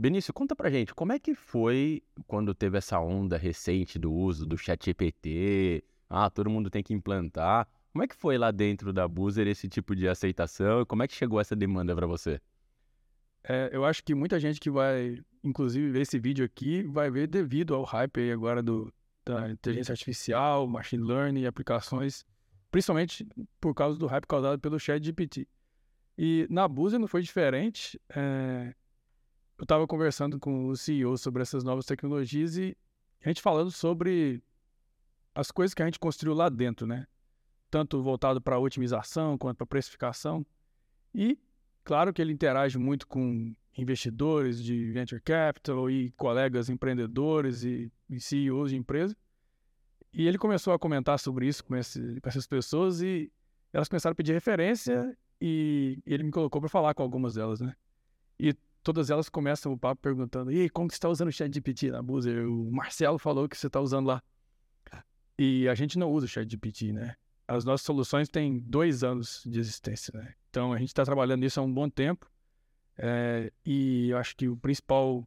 Benício, conta pra gente, como é que foi quando teve essa onda recente do uso do chat GPT? Ah, todo mundo tem que implantar. Como é que foi lá dentro da Boozer esse tipo de aceitação? Como é que chegou essa demanda para você? É, eu acho que muita gente que vai, inclusive, ver esse vídeo aqui, vai ver devido ao hype aí agora do, da inteligência artificial, machine learning e aplicações, principalmente por causa do hype causado pelo chat GPT. E na Boozer não foi diferente. É, eu estava conversando com o CEO sobre essas novas tecnologias e a gente falando sobre as coisas que a gente construiu lá dentro, né? Tanto voltado para otimização quanto para precificação. E, claro que ele interage muito com investidores de venture capital e colegas empreendedores e, CEOs de empresas. E ele começou a comentar sobre isso com, esse, com essas pessoas e elas começaram a pedir referência e ele me colocou para falar com algumas delas, né? E todas elas começam o papo perguntando: e como que você está usando o chat GPT na Boozer? O Marcelo falou que você está usando lá. E a gente não usa o chat GPT, né? As nossas soluções têm dois anos de existência, né? Então a gente está trabalhando nisso há um bom tempo. É, e eu acho que o principal,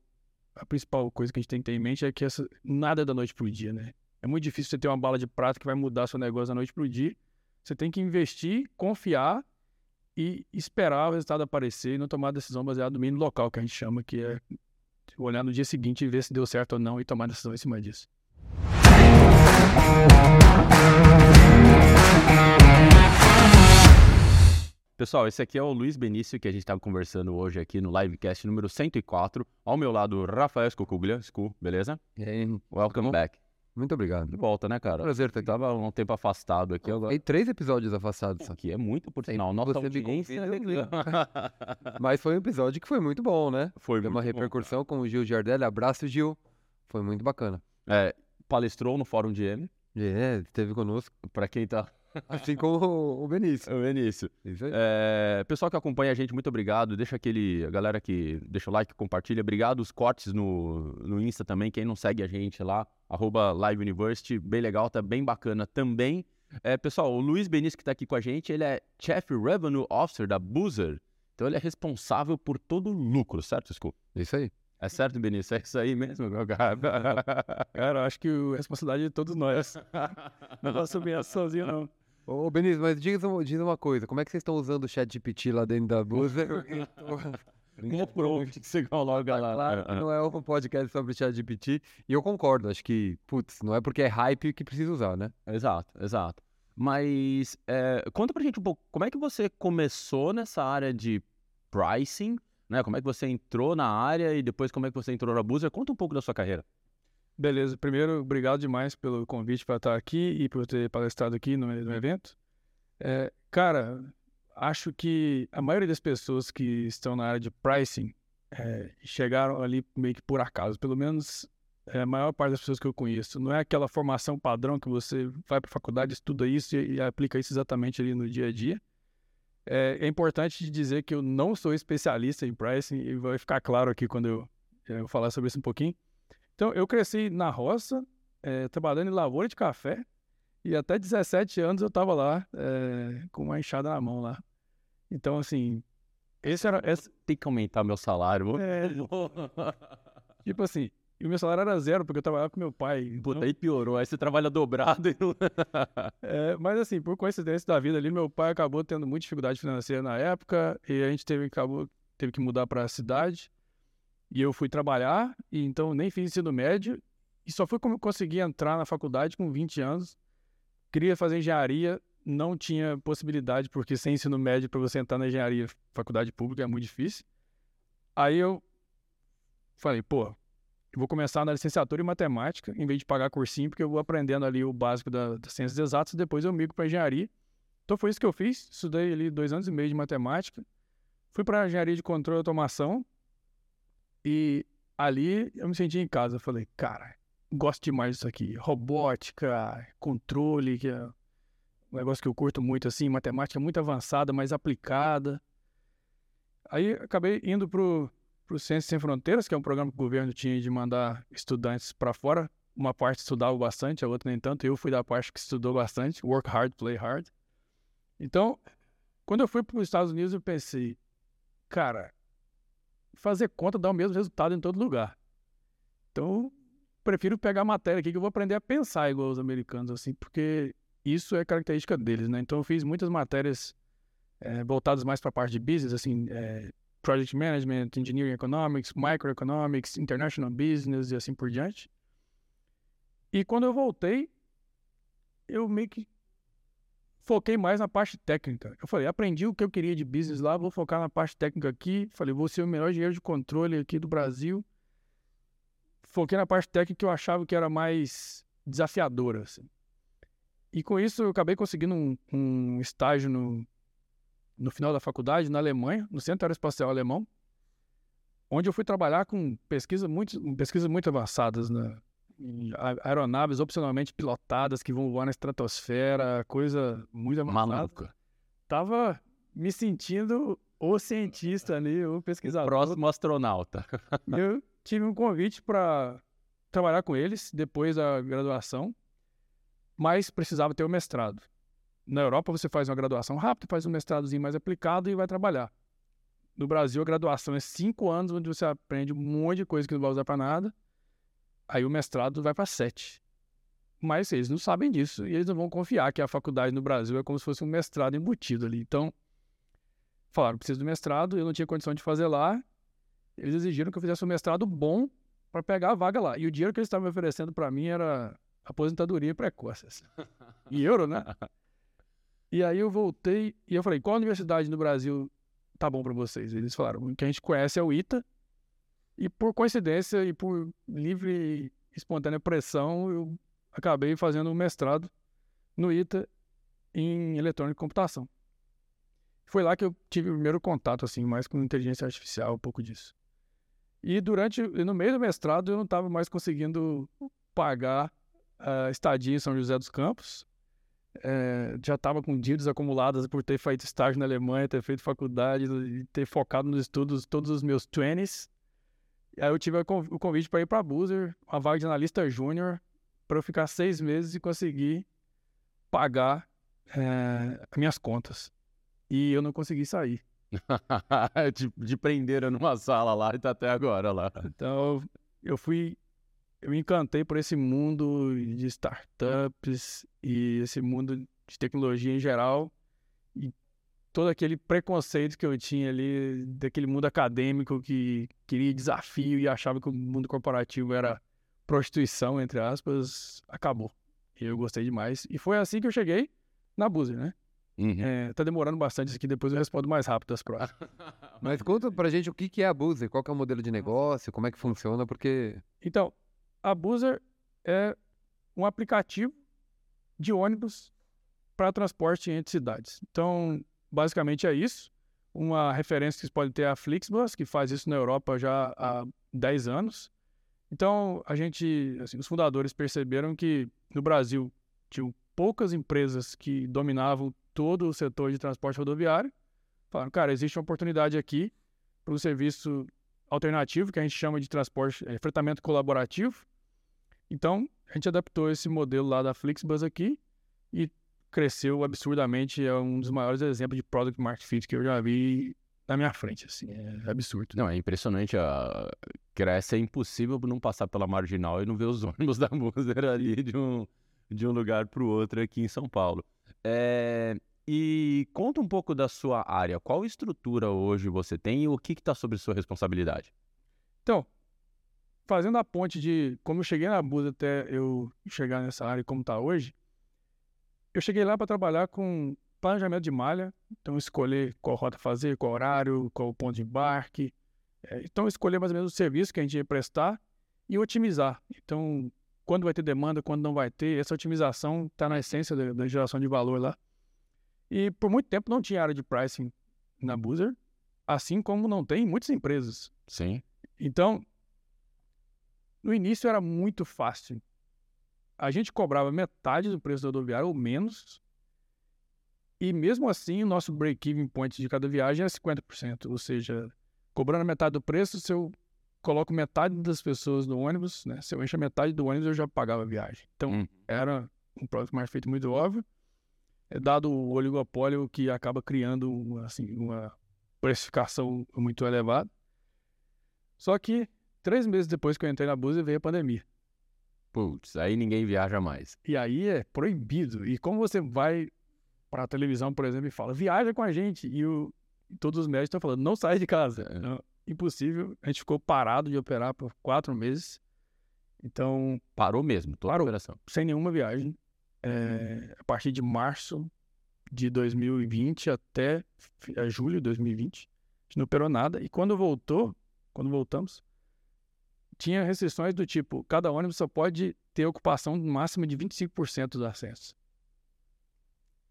a principal coisa que a gente tem que ter em mente é que essa, nada é da noite para o dia, né? É muito difícil você ter uma bala de prata que vai mudar seu negócio da noite para o dia. Você tem que investir, confiar e esperar o resultado aparecer e não tomar decisão baseada no mínimo local, que a gente chama, que é olhar no dia seguinte e ver se deu certo ou não e tomar decisão em cima disso. Pessoal, esse aqui é o Luiz Benício que a gente estava conversando hoje aqui no livecast número 104. Ao meu lado, Rafael Scocuglia. Scu, beleza? E aí, Welcome back. Muito obrigado. De volta, né, cara? Prazer estar aqui. Tava um tempo afastado aqui agora. Tem três episódios afastados. Isso aqui é muito por sinal. Nossa Você audiência... convida, Mas foi um episódio que foi muito bom, né? Foi Deu uma muito bom, repercussão com o Gil Giardelli. Abraço, Gil. Foi muito bacana. É, palestrou no Fórum de M, É, esteve conosco. para quem tá... Assim como o- Benício. O Benício. Isso aí. É, pessoal que acompanha a gente, muito obrigado. Deixa aquele. A galera que deixa o like, compartilha. Obrigado. Os cortes no, no Insta também. Quem não segue a gente lá, arroba Live University, bem legal, tá bem bacana também. É, pessoal, o Luiz Benício que tá aqui com a gente, ele é Chief Revenue Officer da Boozer. Então ele é responsável por todo o lucro, certo, Scu? Isso aí. É certo, Benício? É isso aí mesmo? Cara, eu acho que a responsabilidade é de todos nós. não posso assumir sozinho, não. Ô, Benício, mas diz, um- diz uma coisa. Como é que vocês estão usando o chat GPT lá dentro da Blusa? Pronto, que você coloca lá. Claro que não é um podcast sobre chat GPT. E eu concordo. Acho que, putz, não é porque é hype que precisa usar, né? Exato, exato. Mas é, conta pra gente um pouco, como é que você começou nessa área de pricing, né? Como é que você entrou na área e depois como é que você entrou na Boozer? Conta um pouco da sua carreira. Beleza, primeiro, obrigado demais pelo convite para estar aqui e por ter palestrado aqui no, no evento. É, cara, acho que a maioria das pessoas que estão na área de pricing é, chegaram ali meio que por acaso, pelo menos é, a maior parte das pessoas que eu conheço. Não é aquela formação padrão que você vai para a faculdade, estuda isso e, e aplica isso exatamente ali no dia a dia. É, é importante dizer que eu não sou especialista em pricing e vai ficar claro aqui quando eu, eu falar sobre isso um pouquinho. Então, eu cresci na roça, eh, trabalhando em lavoura de café, e até 17 anos eu estava lá eh, com uma enxada na mão lá. Então, assim, esse era. Esse, Tem que aumentar meu salário. é, tipo assim, e o meu salário era zero, porque eu trabalhava com meu pai. Puta, então- aí piorou. Aí você trabalha dobrado e. É, mas assim, por coincidência da vida ali, meu pai acabou tendo muita dificuldade financeira na época e a gente teve, acabou, teve que mudar para a cidade. E eu fui trabalhar, e então nem fiz ensino médio e só fui como conseguir entrar na faculdade com 20 anos. Queria fazer engenharia, não tinha possibilidade, porque sem ensino médio para você entrar na engenharia, faculdade pública é muito difícil. Aí eu falei, pô, eu vou começar na licenciatura em matemática, em vez de pagar cursinho, porque eu vou aprendendo ali o básico da- das ciências exatas, depois eu migro para engenharia. Então foi isso que eu fiz, estudei ali dois anos e meio de matemática, fui para engenharia de controle e automação, e ali eu me senti em casa. Eu falei, cara, gosto demais disso aqui. Robótica, controle, que é um negócio que eu curto muito, assim, matemática muito avançada, mais aplicada. Aí acabei indo pro, pro Ciências Sem Fronteiras, que é um programa que o governo tinha de mandar estudantes para fora. Uma parte estudava bastante, a outra nem tanto. Eu fui da parte que estudou bastante. Work hard, play hard. Então, quando eu fui para os Estados Unidos, eu pensei, cara, fazer conta dá o mesmo resultado em todo lugar. Então, prefiro pegar matéria aqui que eu vou aprender a pensar igual os americanos, assim, porque isso é característica deles, né? Então, eu fiz muitas matérias é, voltadas mais para a parte de business, assim, é, project management, engineering economics, microeconomics, international business e assim por diante. E quando eu voltei, eu meio que foquei mais na parte técnica. Eu falei, aprendi o que eu queria de business lá, vou focar na parte técnica aqui. Falei, vou ser o melhor engenheiro de controle aqui do Brasil. Foquei na parte técnica que eu achava que era mais desafiadora. Assim. E com isso eu acabei conseguindo um, um estágio no, no final da faculdade, na Alemanha, no Centro Aeroespacial Alemão, onde eu fui trabalhar com pesquisas muito, pesquisas muito avançadas na, aeronaves opcionalmente pilotadas que vão voar na estratosfera, coisa muito maluca. Tava me sentindo o cientista ali, o pesquisador. O próximo astronauta. eu tive um convite para trabalhar com eles depois da graduação, mas precisava ter o mestrado. Na Europa você faz uma graduação rápida, faz um mestradozinho mais aplicado e vai trabalhar. No Brasil a graduação é cinco anos, onde você aprende um monte de coisa que não vai usar para nada Aí o mestrado vai para sete. Mas eles não sabem disso e eles não vão confiar que a faculdade no Brasil é como se fosse um mestrado embutido ali. Então, falaram, preciso do mestrado, eu não tinha condição de fazer lá. Eles exigiram que eu fizesse um mestrado bom para pegar a vaga lá. E o dinheiro que eles estavam me oferecendo para mim era aposentadoria precoce. Assim. Em euro, né? E aí eu voltei e eu falei, qual universidade no Brasil tá bom para vocês? Eles falaram, o que a gente conhece é o ITA, e por coincidência e por livre e espontânea pressão, eu acabei fazendo um mestrado no ITA em eletrônica e computação. Foi lá que eu tive o primeiro contato, assim, mais com inteligência artificial, um pouco disso. E durante, no meio do mestrado, eu não estava mais conseguindo pagar a estadia em São José dos Campos. É, já estava com dívidas acumuladas por ter feito estágio na Alemanha, ter feito faculdade ter focado nos estudos todos os meus 20s. Aí eu tive o convite para ir para a Boozer, uma vaga de analista júnior, para eu ficar seis meses e conseguir pagar é, minhas contas. E eu não consegui sair. de, de prenderam numa sala lá e tá até agora lá. Então eu fui, eu me encantei por esse mundo de startups e esse mundo de tecnologia em geral. E todo aquele preconceito que eu tinha ali daquele mundo acadêmico que queria desafio e achava que o mundo corporativo era prostituição, entre aspas, acabou. E eu gostei demais. E foi assim que eu cheguei na Boozer, né? Uhum. É, tá demorando bastante isso aqui, depois eu respondo mais rápido as próximas. Mas conta pra gente o que, que é a Boozer, qual é o modelo de negócio, como é que funciona, porque... Então, a Boozer é um aplicativo de ônibus para transporte entre cidades. Então, basicamente é isso. Uma referência que vocês podem ter é a Flixbus, que faz isso na Europa já há 10 anos. Então, a gente, assim, os fundadores perceberam que no Brasil tinham poucas empresas que dominavam todo o setor de transporte rodoviário. Falaram, cara, existe uma oportunidade aqui para um serviço alternativo que a gente chama de transporte, é, fretamento colaborativo. Então, a gente adaptou esse modelo lá da Flixbus aqui e cresceu absurdamente, é um dos maiores exemplos de product market fit que eu já vi na minha frente, assim, é absurdo. Não, é impressionante, a... cresce, é impossível não passar pela Marginal e não ver os ônibus da Buser ali de um, de um lugar para o outro aqui em São Paulo. É... E conta um pouco da sua área, qual estrutura hoje você tem e o que está sobre sua responsabilidade? Então, fazendo a ponte de como eu cheguei na Busa até eu chegar nessa área como está hoje, eu cheguei lá para trabalhar com planejamento de malha, então escolher qual rota fazer, qual horário, qual ponto de embarque. É, então escolher mais ou menos o serviço que a gente ia prestar e otimizar. Então, quando vai ter demanda, quando não vai ter, essa otimização está na essência da, da, geração de valor lá. E por muito tempo não tinha área de pricing na Boozer, assim como não tem em muitas empresas. Sim. Então, no início era muito fácil a gente cobrava metade do preço da rodoviária ou menos. E mesmo assim, o nosso break-even point de cada viagem era 50%. Ou seja, cobrando metade do preço, se eu coloco metade das pessoas no ônibus, né? Se eu encho metade do ônibus, eu já pagava a viagem. Então, hum. era um produto mais feito muito óbvio. É dado o oligopólio que acaba criando assim, uma precificação muito elevada. Só que três meses depois que eu entrei na Buzi veio a pandemia. Putz, aí ninguém viaja mais. E aí é proibido. E como você vai para a televisão, por exemplo, e fala, viaja com a gente, e, o, todos os médicos estão falando, não sai de casa. É. Não, impossível. A gente ficou parado de operar por quatro meses. Então, Parou mesmo, toda Parou. a operação. sem nenhuma viagem. É, a partir de março de 2020 até é, julho de 2020, a gente não operou nada. E quando voltou, quando voltamos, tinha restrições do tipo, cada ônibus só pode ter ocupação máxima de 25% dos assentos.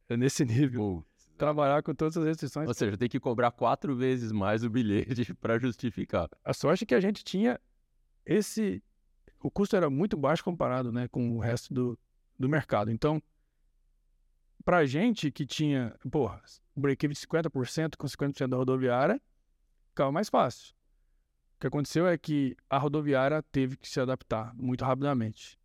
É nesse nível. Trabalhar com todas as restrições. Ou seja, tem que cobrar quatro vezes mais o bilhete para justificar. A sorte é que a gente tinha esse. O custo era muito baixo comparado né, com o resto do, do mercado. Então, para gente que tinha, porra, break-even de 50% com 50% da rodoviária, ficava mais fácil. O que aconteceu é que a rodoviária teve que se adaptar muito rapidamente.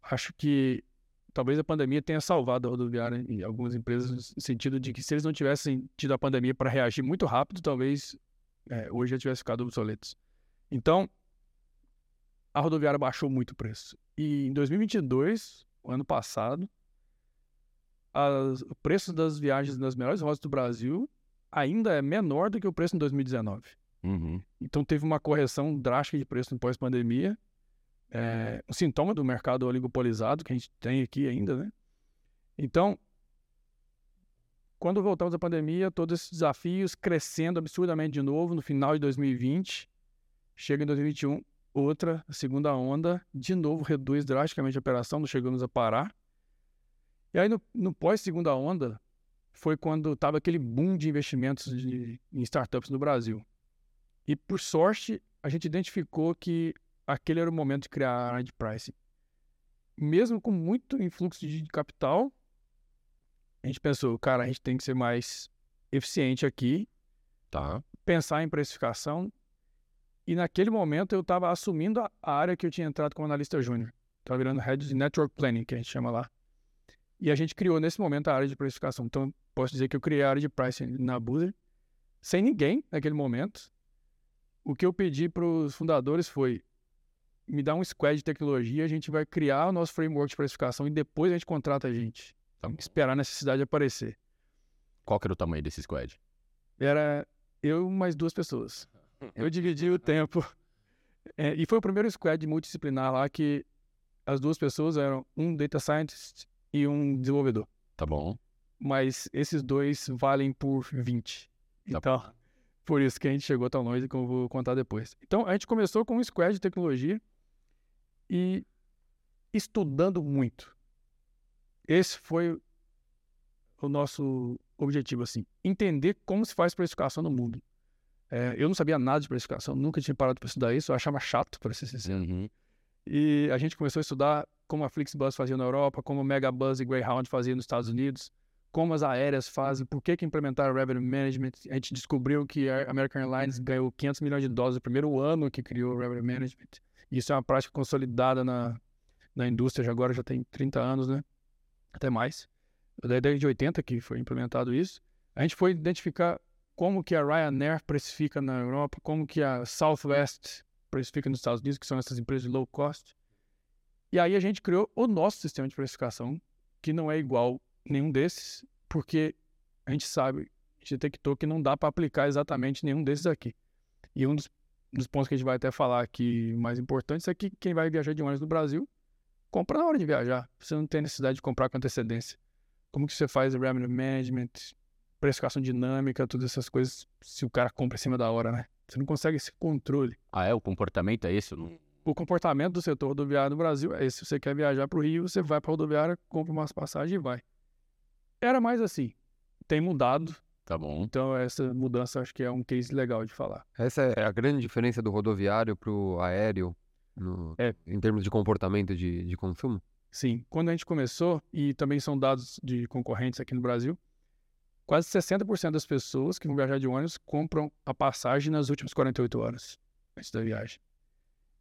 Acho que talvez a pandemia tenha salvado a rodoviária em algumas empresas, no sentido de que se eles não tivessem tido a pandemia para reagir muito rápido, talvez é, hoje já tivesse ficado obsoletos. Então, a rodoviária baixou muito o preço. E em 2022, o ano passado, as- o preço das viagens nas melhores rotas do Brasil ainda é menor do que o preço em 2019. Uhum. Então teve uma correção drástica de preço no pós-pandemia. É, um sintoma do mercado oligopolizado que a gente tem aqui ainda, né? Então, quando voltamos à pandemia, todos esses desafios crescendo absurdamente de novo no final de 2020, chega em 2021, outra, segunda onda, de novo reduz drasticamente a operação, não chegamos a parar. E aí no, no pós-segunda onda, foi quando estava aquele boom de investimentos de- em startups no Brasil. E por sorte, a gente identificou que aquele era o momento de criar a área de pricing. Mesmo com muito influxo de capital, a gente pensou, cara, a gente tem que ser mais eficiente aqui, Tá. pensar em precificação. E naquele momento eu estava assumindo a área que eu tinha entrado como analista júnior. Estava virando head de network planning, que a gente chama lá. E a gente criou nesse momento a área de precificação. Então, posso dizer que eu criei a área de pricing na Boozer, sem ninguém naquele momento. O que eu pedi para os fundadores foi me dar um squad de tecnologia, a gente vai criar o nosso framework de precificação e depois a gente contrata a gente. Bom. Esperar a necessidade aparecer. Qual que era o tamanho desse squad? Era eu mais duas pessoas. Eu dividi o tempo. É, e foi o primeiro squad multidisciplinar lá que as duas pessoas eram um data scientist e um desenvolvedor. Tá bom. Mas esses dois valem por 20. Tá Então, por isso que a gente chegou tão longe, que eu vou contar depois. Então, a gente começou com um squad de tecnologia e estudando muito. Esse foi o nosso objetivo, assim. Entender como se faz precificação no mundo. É, eu não sabia nada de precificação, nunca tinha parado para estudar isso, eu achava chato, para ser sincero. Uhum. E a gente começou a estudar como a Flixbus fazia na Europa, como a Megabus e Greyhound fazia nos Estados Unidos, como as aéreas fazem, por que, que implementaram Revenue Management. A gente descobriu que a American Airlines ganhou 500 milhões de dólares no primeiro ano que criou o Revenue Management. Isso é uma prática consolidada na, na indústria, já agora já tem 30 anos, né? Até mais. Da década de 80 que foi implementado isso. A gente foi identificar como que a Ryanair precifica na Europa, como que a Southwest precifica nos Estados Unidos, que são essas empresas de low cost. E aí a gente criou o nosso sistema de precificação, que não é igual nenhum desses, porque a gente sabe, a gente detectou que não dá para aplicar exatamente nenhum desses aqui. E um dos, dos pontos que a gente vai até falar aqui mais importantes é que quem vai viajar de ônibus no Brasil, compra na hora de viajar. Você não tem necessidade de comprar com antecedência. Como que você faz revenue management, precificação dinâmica, todas essas coisas, se o cara compra em cima da hora, né? Você não consegue esse controle. Ah, é? O comportamento é esse? Não- O comportamento do setor rodoviário no Brasil é esse. Se você quer viajar para o Rio, você vai para a rodoviária, compra umas passagens e vai. Era mais assim. Tem mudado. Tá bom. Então, essa mudança acho que é um case legal de falar. Essa é a grande diferença do rodoviário pro aéreo no- É. em termos de comportamento de, de consumo? Sim, quando a gente começou, e também são dados de concorrentes aqui no Brasil, quase 60% das pessoas que vão viajar de ônibus compram a passagem nas últimas 48 horas antes da viagem.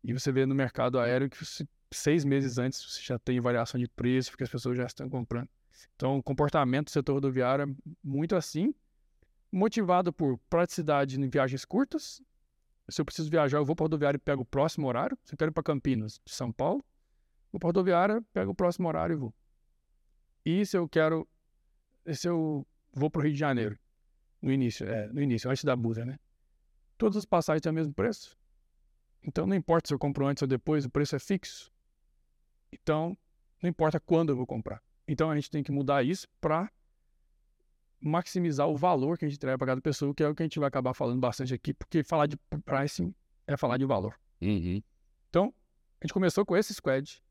E você vê no mercado aéreo que você- seis meses antes você já tem variação de preço, porque as pessoas já estão comprando. Então, o comportamento do setor rodoviário é muito assim, motivado por praticidade em viagens curtas Se eu preciso viajar, eu vou para rodoviária e pego o próximo horário. Se eu quero ir para Campinas, de São Paulo, vou para rodoviária, pego o próximo horário e vou. E se eu quero, se eu vou para o Rio de Janeiro, no início, é, no início, antes da Busa, né? Todas as passagens têm o mesmo preço. Então não importa se eu compro antes ou depois, o preço é fixo. Então, não importa quando eu vou comprar. Então a gente tem que mudar isso para maximizar o valor que a gente entrega para cada pessoa, que é o que a gente vai acabar falando bastante aqui, porque falar de pricing é falar de valor. Uhum. Então, a gente começou com esse squad.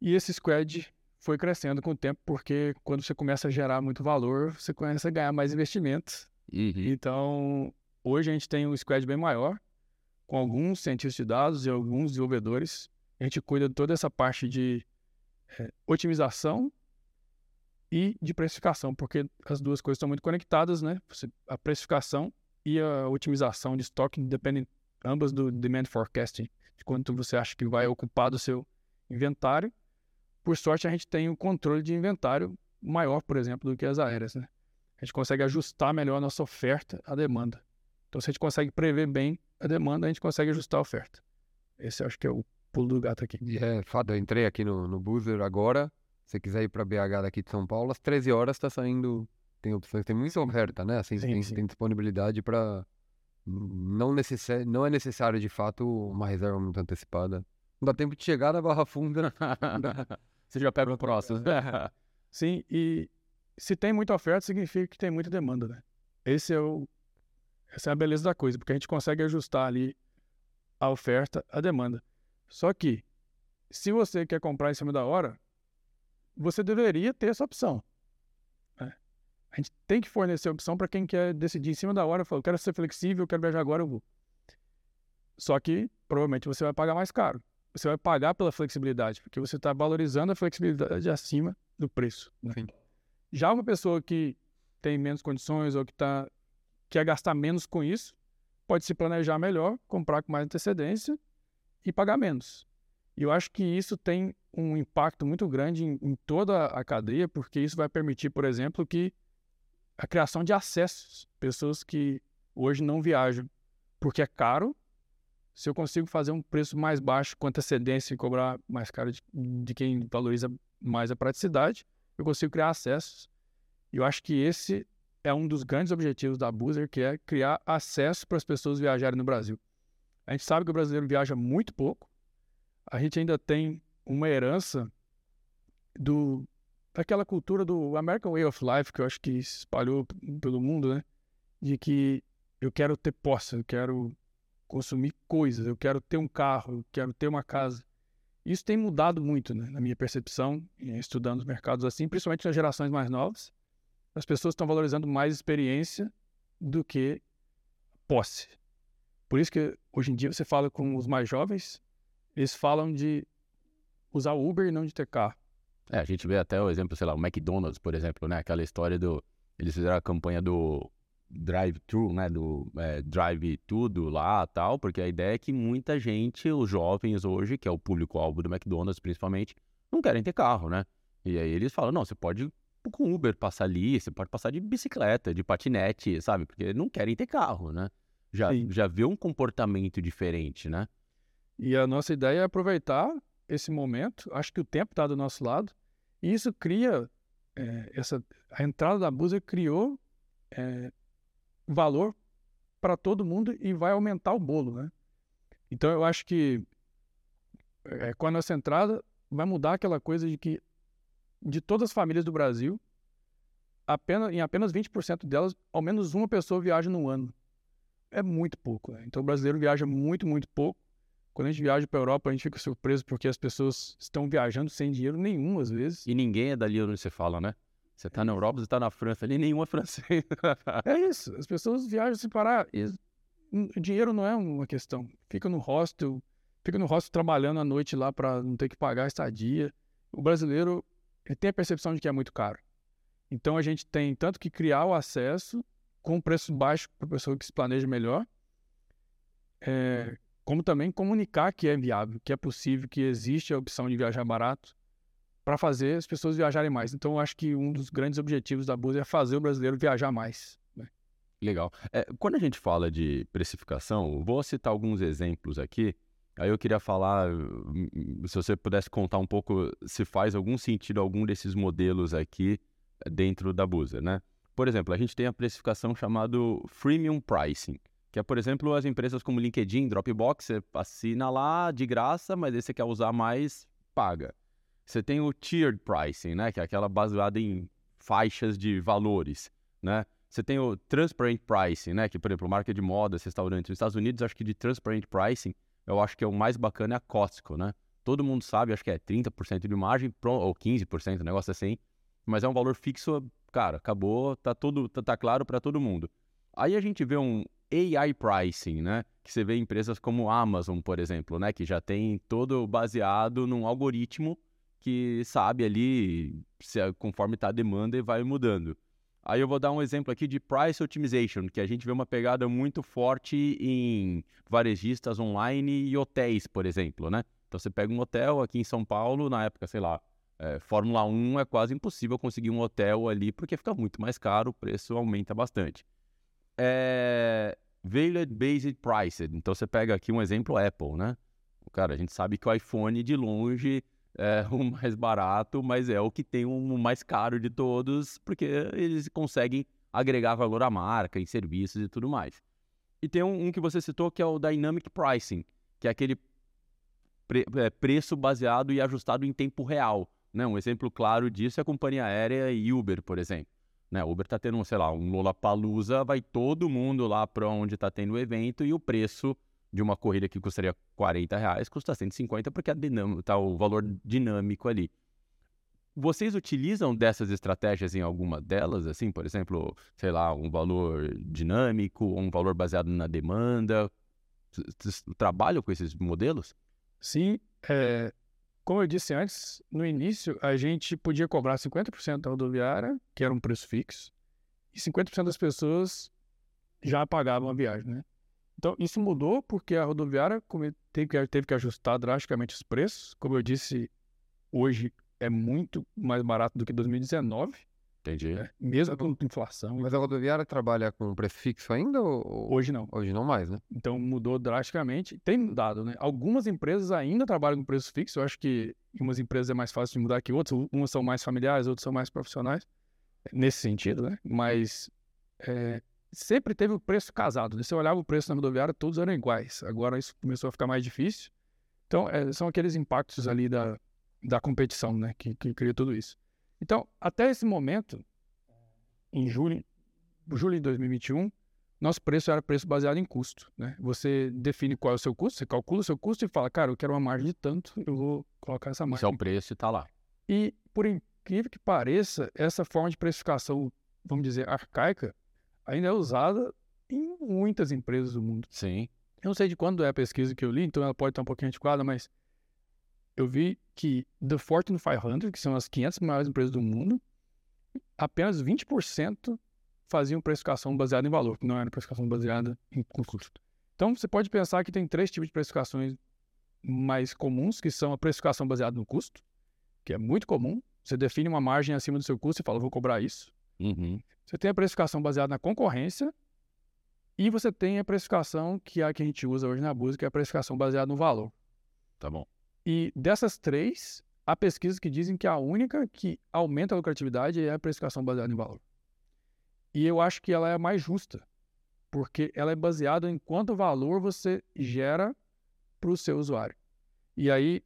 E esse squad foi crescendo com o tempo, porque quando você começa a gerar muito valor, você começa a ganhar mais investimentos. Uhum. Então, hoje a gente tem um squad bem maior, com alguns cientistas de dados e alguns desenvolvedores. A gente cuida de toda essa parte de otimização e de precificação, porque as duas coisas estão muito conectadas, né? A precificação e a otimização de estoque dependem ambas do demand forecasting, de quanto você acha que vai ocupar do seu inventário. Por sorte, a gente tem um controle de inventário maior, por exemplo, do que as aéreas, né? A gente consegue ajustar melhor a nossa oferta à demanda. Então, se a gente consegue prever bem a demanda, a gente consegue ajustar a oferta. Esse acho que é o pulo do gato aqui. É, fato, eu entrei aqui no, no Boozer agora. Se você quiser ir para BH daqui de São Paulo, às 13 horas está saindo. Tem opções, tem muita oferta, né? Assim, Sim, tem, sim. tem disponibilidade para. Não, necessa- não é necessário, de fato, uma reserva muito antecipada. Não dá tempo de chegar na Barra Funda. Você já pega o próximo. Sim, e se tem muita oferta, significa que tem muita demanda, né? Esse é o, essa é a beleza da coisa, porque a gente consegue ajustar ali a oferta à demanda. Só que, se você quer comprar em cima da hora, você deveria ter essa opção. né? A gente tem que fornecer opção para quem quer decidir em cima da hora. Fala, eu quero ser flexível, eu quero viajar agora, eu vou. Só que, provavelmente, você vai pagar mais caro. Você vai pagar pela flexibilidade, porque você está valorizando a flexibilidade acima do preço. né? Já uma pessoa que tem menos condições ou que tá, quer gastar menos com isso, pode se planejar melhor, comprar com mais antecedência e pagar menos. E eu acho que isso tem um impacto muito grande em, em toda a cadeia, porque isso vai permitir, por exemplo, que a criação de acessos, pessoas que hoje não viajam porque é caro, se eu consigo fazer um preço mais baixo com antecedência e cobrar mais caro de, de quem valoriza mais a praticidade, eu consigo criar acessos. E eu acho que esse é um dos grandes objetivos da Boozer, que é criar acesso para as pessoas viajarem no Brasil. A gente sabe que o brasileiro viaja muito pouco. A gente ainda tem uma herança do daquela cultura do American Way of Life que eu acho que se espalhou pelo mundo, né? De que eu quero ter posse, eu quero consumir coisas, eu quero ter um carro, eu quero ter uma casa. Isso tem mudado muito, né, na minha percepção, estudando os mercados assim, principalmente nas gerações mais novas. As pessoas estão valorizando mais experiência do que posse. Por isso que hoje em dia você fala com os mais jovens, eles falam de usar Uber e não de ter carro. É, a gente vê até o exemplo, sei lá, o McDonald's, por exemplo, né? Aquela história do. Eles fizeram a campanha do drive-thru, né? Do é, drive tudo lá tal, porque a ideia é que muita gente, os jovens hoje, que é o público-alvo do McDonald's principalmente, não querem ter carro, né? E aí eles falam, não, você pode com Uber passar ali, você pode passar de bicicleta, de patinete, sabe? Porque não querem ter carro, né? Já, Sim. já vê um comportamento diferente, né? E a nossa ideia é aproveitar esse momento. Acho que o tempo está do nosso lado. E isso cria eh, essa a entrada da Busa criou eh, valor para todo mundo e vai aumentar o bolo, né? Então eu acho que eh, com a nossa entrada vai mudar aquela coisa de que de todas as famílias do Brasil, apenas, em apenas 20% delas, ao menos uma pessoa viaja no ano. É muito pouco. Né? Então o brasileiro viaja muito, muito pouco. Quando a gente viaja para a Europa, a gente fica surpreso porque as pessoas estão viajando sem dinheiro nenhum, às vezes. E ninguém é dali onde você fala, né? Você tá na Europa, você tá na França ali, nenhum é francês. É isso. As pessoas viajam sem parar. E dinheiro não é uma questão. Fica no hostel, fica no hostel trabalhando à noite lá para não ter que pagar a estadia. O brasileiro tem a percepção de que é muito caro. Então a gente tem tanto que criar o acesso com preço baixo para a pessoa que se planeja melhor, é, como também comunicar que é viável, que é possível, que existe a opção de viajar barato para fazer as pessoas viajarem mais. Então eu acho que um dos grandes objetivos da Busa é fazer o brasileiro viajar mais. né? Legal. É, quando a gente fala de precificação, vou citar alguns exemplos aqui. Aí eu queria falar, hum, se você pudesse contar um pouco se faz algum sentido algum desses modelos aqui dentro da Busa, né? Por exemplo, a gente tem a precificação chamado freemium pricing, que é, por exemplo, as empresas como LinkedIn, Dropbox, você assina lá de graça, mas aí você quer usar mais, paga. Você tem o tiered pricing, né, que é aquela baseada em faixas de valores, né? Você tem o transparent pricing, né, que, por exemplo, marca de modas, restaurantes nos Estados Unidos, acho que de transparent pricing, eu acho que é o mais bacana é a Costco, né? Todo mundo sabe, acho que é 30% de margem, ou 15%, um negócio assim, mas é um valor fixo, cara, acabou, tá tudo, tá, tá claro para todo mundo. Aí a gente vê um AI pricing, né? Que você vê empresas como Amazon, por exemplo, né? Que já tem todo baseado num algoritmo que sabe ali se, conforme está a demanda e vai mudando. Aí eu vou dar um exemplo aqui de price optimization, que a gente vê uma pegada muito forte em varejistas online e hotéis, por exemplo, né? Então você pega um hotel aqui em São Paulo, na época, sei lá, é, Fórmula 1 é quase impossível conseguir um hotel ali porque fica muito mais caro, o preço aumenta bastante. É, Value Based Priced. Então você pega aqui um exemplo Apple, né? Cara, a gente sabe que o iPhone de longe é o mais barato, mas é o que tem o mais caro de todos, porque eles conseguem agregar valor à marca, em serviços e tudo mais. E tem um, um que você citou que é o Dynamic Pricing, que é aquele pre é, preço baseado e ajustado em tempo real. Né? Um exemplo claro disso é a companhia aérea e Uber, por exemplo. Né? Uber está tendo, sei lá, um Lollapalooza, vai todo mundo lá para onde está tendo o evento e o preço de uma corrida que custaria 40 reais custa 150 porque está o valor dinâmico ali. Vocês utilizam dessas estratégias em alguma delas, assim, por exemplo, sei lá, um valor dinâmico, um valor baseado na demanda? Trabalham com esses modelos? Sim, é, como eu disse antes, no início a gente podia cobrar 50% da rodoviária, que era um preço fixo, e 50% das pessoas já pagavam a viagem, né? Então, isso mudou porque a rodoviária teve que, ajustar drasticamente os preços. Como eu disse, hoje é muito mais barato do que 2019. Entendi. Né? Mesmo com inflação. Mas a rodoviária trabalha com preço fixo ainda? Ou... Hoje não. Hoje não mais, né? Então mudou drasticamente. Tem mudado, né? Algumas empresas ainda trabalham com preço fixo. Eu acho que umas empresas é mais fácil de mudar que outras. Umas são mais familiares, outras são mais profissionais. Nesse sentido, né? Mas é, sempre teve o preço casado. Né? Você olhava o preço na rodoviária, todos eram iguais. Agora isso começou a ficar mais difícil. Então, é, são aqueles impactos ali da, da competição, né? Que, que cria tudo isso. Então, até esse momento, em julho, julho de 2021, nosso preço era preço baseado em custo. Né? Você define qual é o seu custo, você calcula o seu custo e fala, cara, eu quero uma margem de tanto, eu vou colocar essa margem. Esse é o preço e está lá. E, por incrível que pareça, essa forma de precificação, vamos dizer, arcaica, ainda é usada em muitas empresas do mundo. Sim. Eu não sei de quando é a pesquisa que eu li, então ela pode estar um pouquinho antiquada, mas eu vi que the Fortune 500, que são as 500 maiores empresas do mundo, apenas 20% faziam precificação baseada em valor, que não era precificação baseada em custo. Então, você pode pensar que tem três tipos de precificações mais comuns, que são a precificação baseada no custo, que é muito comum. Você define uma margem acima do seu custo e fala, vou cobrar isso. Uhum. Você tem a precificação baseada na concorrência e você tem a precificação que é a que a gente usa hoje na busca, que é a precificação baseada no valor. Tá bom. E dessas três, há pesquisas que dizem que a única que aumenta a lucratividade é a precificação baseada em valor. E eu acho que ela é a mais justa, porque ela é baseada em quanto valor você gera para o seu usuário. E aí,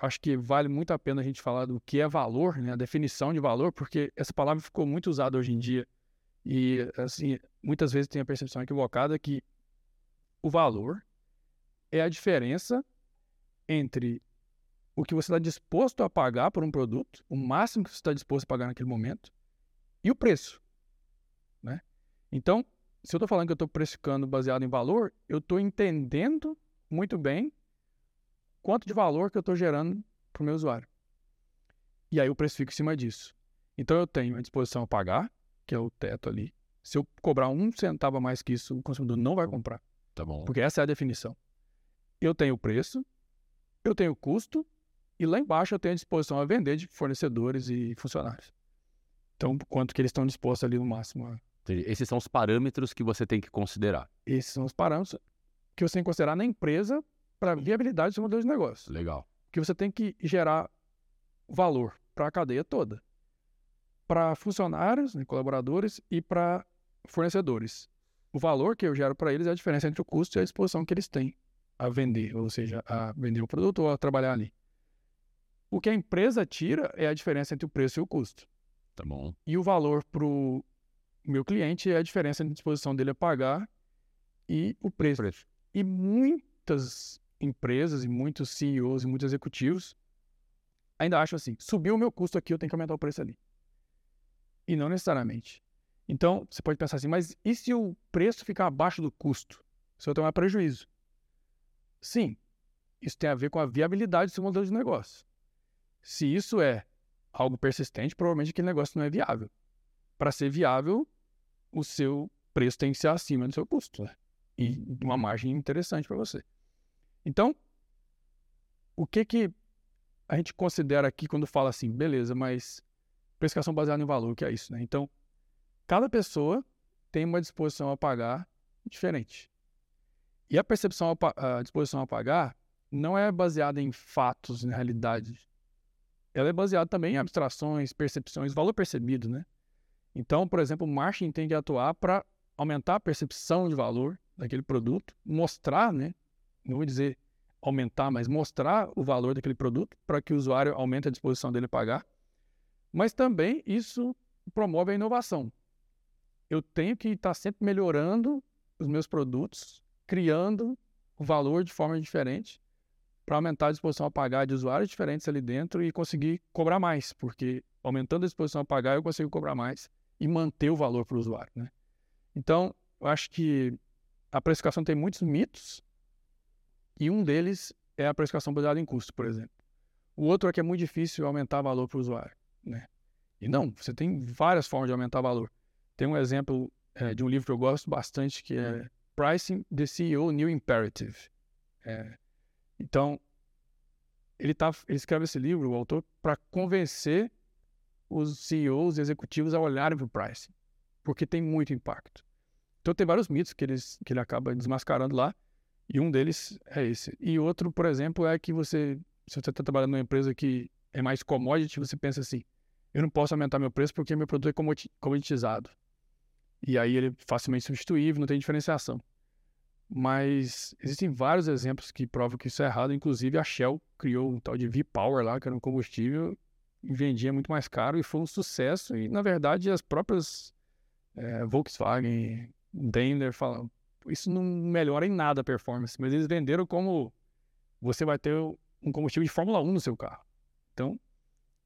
acho que vale muito a pena a gente falar do que é valor, né? a definição de valor, porque essa palavra ficou muito usada hoje em dia. E, assim, muitas vezes tem a percepção equivocada que o valor é a diferença entre o que você está disposto a pagar por um produto, o máximo que você está disposto a pagar naquele momento, e o preço. Né? Então, se eu estou falando que eu estou precificando baseado em valor, eu estou entendendo muito bem quanto de valor que eu estou gerando para o meu usuário. E aí eu precifico em cima disso. Então eu tenho a disposição a pagar, que é o teto ali. Se eu cobrar um centavo a mais que isso, o consumidor não vai comprar. Tá bom. Porque essa é a definição. Eu tenho o preço, eu tenho o custo e lá embaixo eu tenho a disposição a vender de fornecedores e funcionários. Então, quanto que eles estão dispostos ali no máximo. Esses são os parâmetros que você tem que considerar. Esses são os parâmetros que você tem que considerar na empresa para viabilidade do seu modelo de negócio. Legal. Que você tem que gerar valor para a cadeia toda. Para funcionários, né, colaboradores e para fornecedores. O valor que eu gero para eles é a diferença entre o custo e a disposição que eles têm a vender, ou seja, a vender o produto ou a trabalhar ali. O que a empresa tira é a diferença entre o preço e o custo. Tá bom. E o valor para o meu cliente é a diferença entre a disposição dele a pagar e o preço. Preço. E muitas empresas e muitos CEOs e muitos executivos ainda acham assim: subiu o meu custo aqui, eu tenho que aumentar o preço ali. E não necessariamente. Então, você pode pensar assim, mas e se o preço ficar abaixo do custo? Se eu tomar prejuízo? Sim, isso tem a ver com a viabilidade do seu modelo de negócio. Se isso é algo persistente, provavelmente aquele negócio não é viável. Para ser viável, o seu preço tem que ser acima do seu custo. Né? E uma margem interessante para você. Então, o que que a gente considera aqui quando fala assim, beleza, mas precificação baseada em valor, que é isso, né? Então, cada pessoa tem uma disposição a pagar diferente. E a percepção, a disposição a pagar não é baseada em fatos, na realidade. Ela é baseada também em abstrações, percepções, valor percebido, né? Então, por exemplo, o marketing tem que atuar para aumentar a percepção de valor daquele produto, mostrar, né? Não vou dizer aumentar, mas mostrar o valor daquele produto para que o usuário aumente a disposição dele a pagar. Mas também isso promove a inovação. Eu tenho que estar sempre melhorando os meus produtos, criando o valor de forma diferente para aumentar a disposição a pagar de usuários diferentes ali dentro e conseguir cobrar mais, porque aumentando a disposição a pagar eu consigo cobrar mais e manter o valor para o usuário, né? Então, eu acho que a precificação tem muitos mitos e um deles é a precificação baseada em custo, por exemplo. O outro é que é muito difícil aumentar valor para o usuário, né? E não, você tem várias formas de aumentar valor. Tem um exemplo eh, de um livro que eu gosto bastante que é Pricing the CEO New Imperative. É, então, ele, tá, ele escreve esse livro, o autor, para convencer os CEOs e executivos a olharem para o pricing, porque tem muito impacto. Então, tem vários mitos que, eles, que ele acaba desmascarando lá, e um deles é esse. E outro, por exemplo, é que você, se você está trabalhando numa empresa que é mais commodity, você pensa assim, eu não posso aumentar meu preço porque meu produto é comodi- commoditizado. E aí ele é facilmente substituível, não tem diferenciação. Mas existem vários exemplos que provam que isso é errado. Inclusive, a Shell criou um tal de V-Power lá, que era um combustível, e vendia muito mais caro e foi um sucesso. E, na verdade, as próprias eh, Volkswagen, Daimler falam, isso não melhora em nada a performance, mas eles venderam como você vai ter um combustível de Fórmula 1 no seu carro. Então,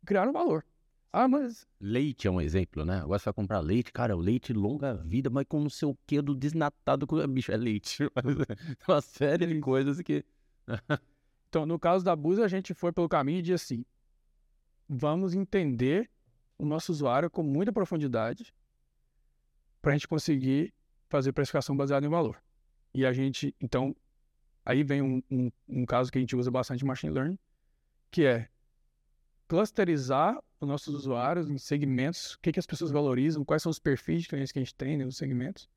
criaram valor. Ah, mas Leite é um exemplo, né? Agora você vai comprar leite, cara, o leite longa vida, mas com não sei o que do desnatado, com- bicho, é leite. Mas uma série de coisas que... Então, no caso da Búzios, a gente foi pelo caminho de assim, vamos entender o nosso usuário com muita profundidade para a gente conseguir fazer precificação baseada em valor. E a gente, então, aí vem um, um, um caso que a gente usa bastante em machine learning, que é clusterizar os nossos usuários em segmentos, o que, que as pessoas valorizam, quais são os perfis de clientes que a gente tem nos segmentos,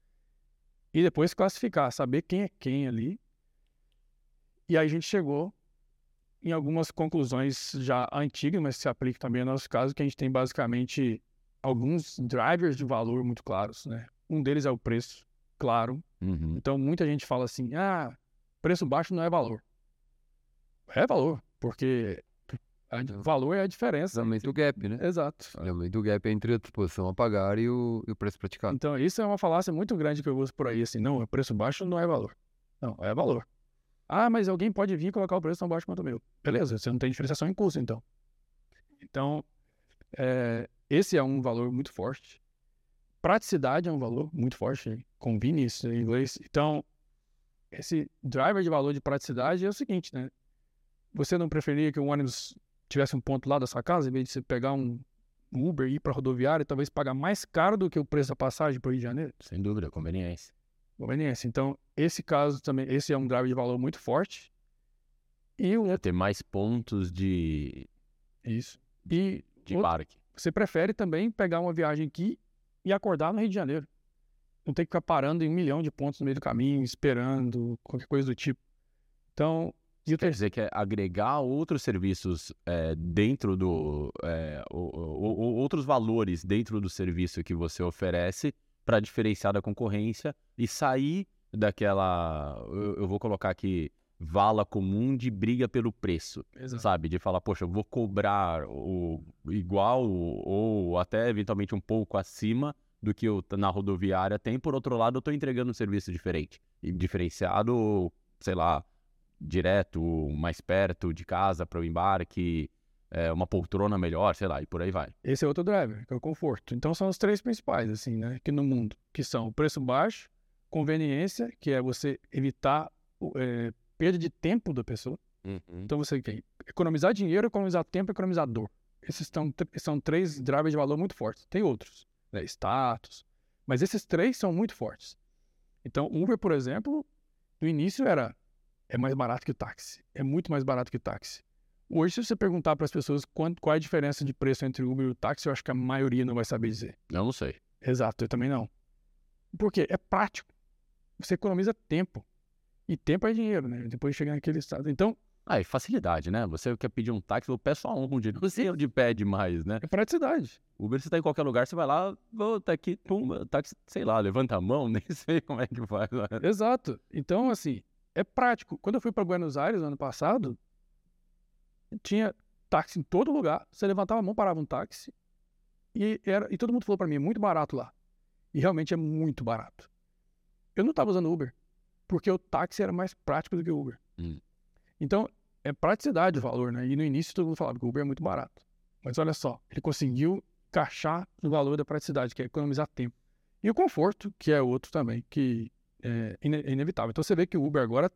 e depois classificar, saber quem é quem ali. E aí a gente chegou em algumas conclusões já antigas, mas que se aplicam também ao nosso caso, que a gente tem basicamente alguns drivers de valor muito claros, né? Um deles é o preço, claro. Uhum. Então muita gente fala assim: "Ah, preço baixo não é valor". É valor, porque a- Não. valor é a diferença. Aumenta o gap, né? Exato. Aumenta o gap entre a disposição a pagar e o, e o preço praticado. Então, isso é uma falácia muito grande que eu uso por aí, assim, não, o preço baixo não é valor. Não, é valor. Ah, mas alguém pode vir e colocar o preço tão baixo quanto o meu. Beleza, você não tem diferenciação em custo, então. Então, é, esse é um valor muito forte. Praticidade é um valor muito forte, convenience em inglês. Então, esse driver de valor de praticidade é o seguinte, né? Você não preferia que o ônibus tivesse um ponto lá da sua casa, em vez de você pegar um Uber e ir para rodoviária talvez pagar mais caro do que o preço da passagem para o Rio de Janeiro? Sem dúvida, conveniência. Conveniência. Então, esse caso também, esse é um driver de valor muito forte. E o outro, Ter mais pontos de, isso. E de Outro- parque. você prefere também pegar uma viagem aqui e acordar no Rio de Janeiro. não tem que ficar parando em um milhão de pontos no meio do caminho, esperando, qualquer coisa do tipo. Então, e o Quer dizer que é agregar outros serviços é, dentro do. é, outros valores dentro do serviço que você oferece para diferenciar da concorrência e sair daquela. Eu, eu vou colocar aqui vala comum de briga pelo preço, Exato. sabe? De falar, poxa, eu vou cobrar o igual ou até eventualmente um pouco acima do que eu, na rodoviária tem. Por outro lado, eu estou entregando um serviço diferente diferenciado, sei lá, direto, mais perto de casa para o embarque, é, uma poltrona melhor, sei lá, e por aí vai. Esse é outro driver, que é o conforto. Então são os três principais, assim, né, aqui no mundo, que são o preço baixo, conveniência, que é você evitar é, perda de tempo da pessoa. Então você quer economizar dinheiro, economizar tempo, economizar dor. Esses estão, são três drivers de valor muito fortes. Tem outros, né, status, mas esses três são muito fortes. Então, Uber, por exemplo, no início era é mais barato que o táxi, é muito mais barato que o táxi. Hoje, se você perguntar para as pessoas quanto, qual é a diferença de preço entre o Uber e o táxi, eu acho que a maioria não vai saber dizer. Eu não sei. Exato, eu também não. Por quê? É prático. Você economiza tempo. E tempo é dinheiro, né? Depois de chegar naquele estado. Então, Ah, e facilidade, né? Você quer pedir um táxi, eu peço aonde? Não sei onde pede mais, né? é praticidade. Uber, você tá em qualquer lugar, você vai lá, tá aqui, pum, táxi, sei lá, levanta a mão, nem sei como é que faz. né? Exato. Então, assim, é prático. Quando eu fui para Buenos Aires no ano passado, tinha táxi em todo lugar. Você levantava a mão, parava um táxi. E, era, e todo mundo falou para mim, é muito barato lá. E realmente é muito barato. Eu não estava usando Uber, porque o táxi era mais prático do que o Uber. Hum. Então, é praticidade o valor, né? E no início todo mundo falava que o Uber é muito barato. Mas olha só, ele conseguiu encaixar no valor da praticidade, que é economizar tempo. E o conforto, que é outro também, que é ine- é inevitável. Então você vê que o Uber agora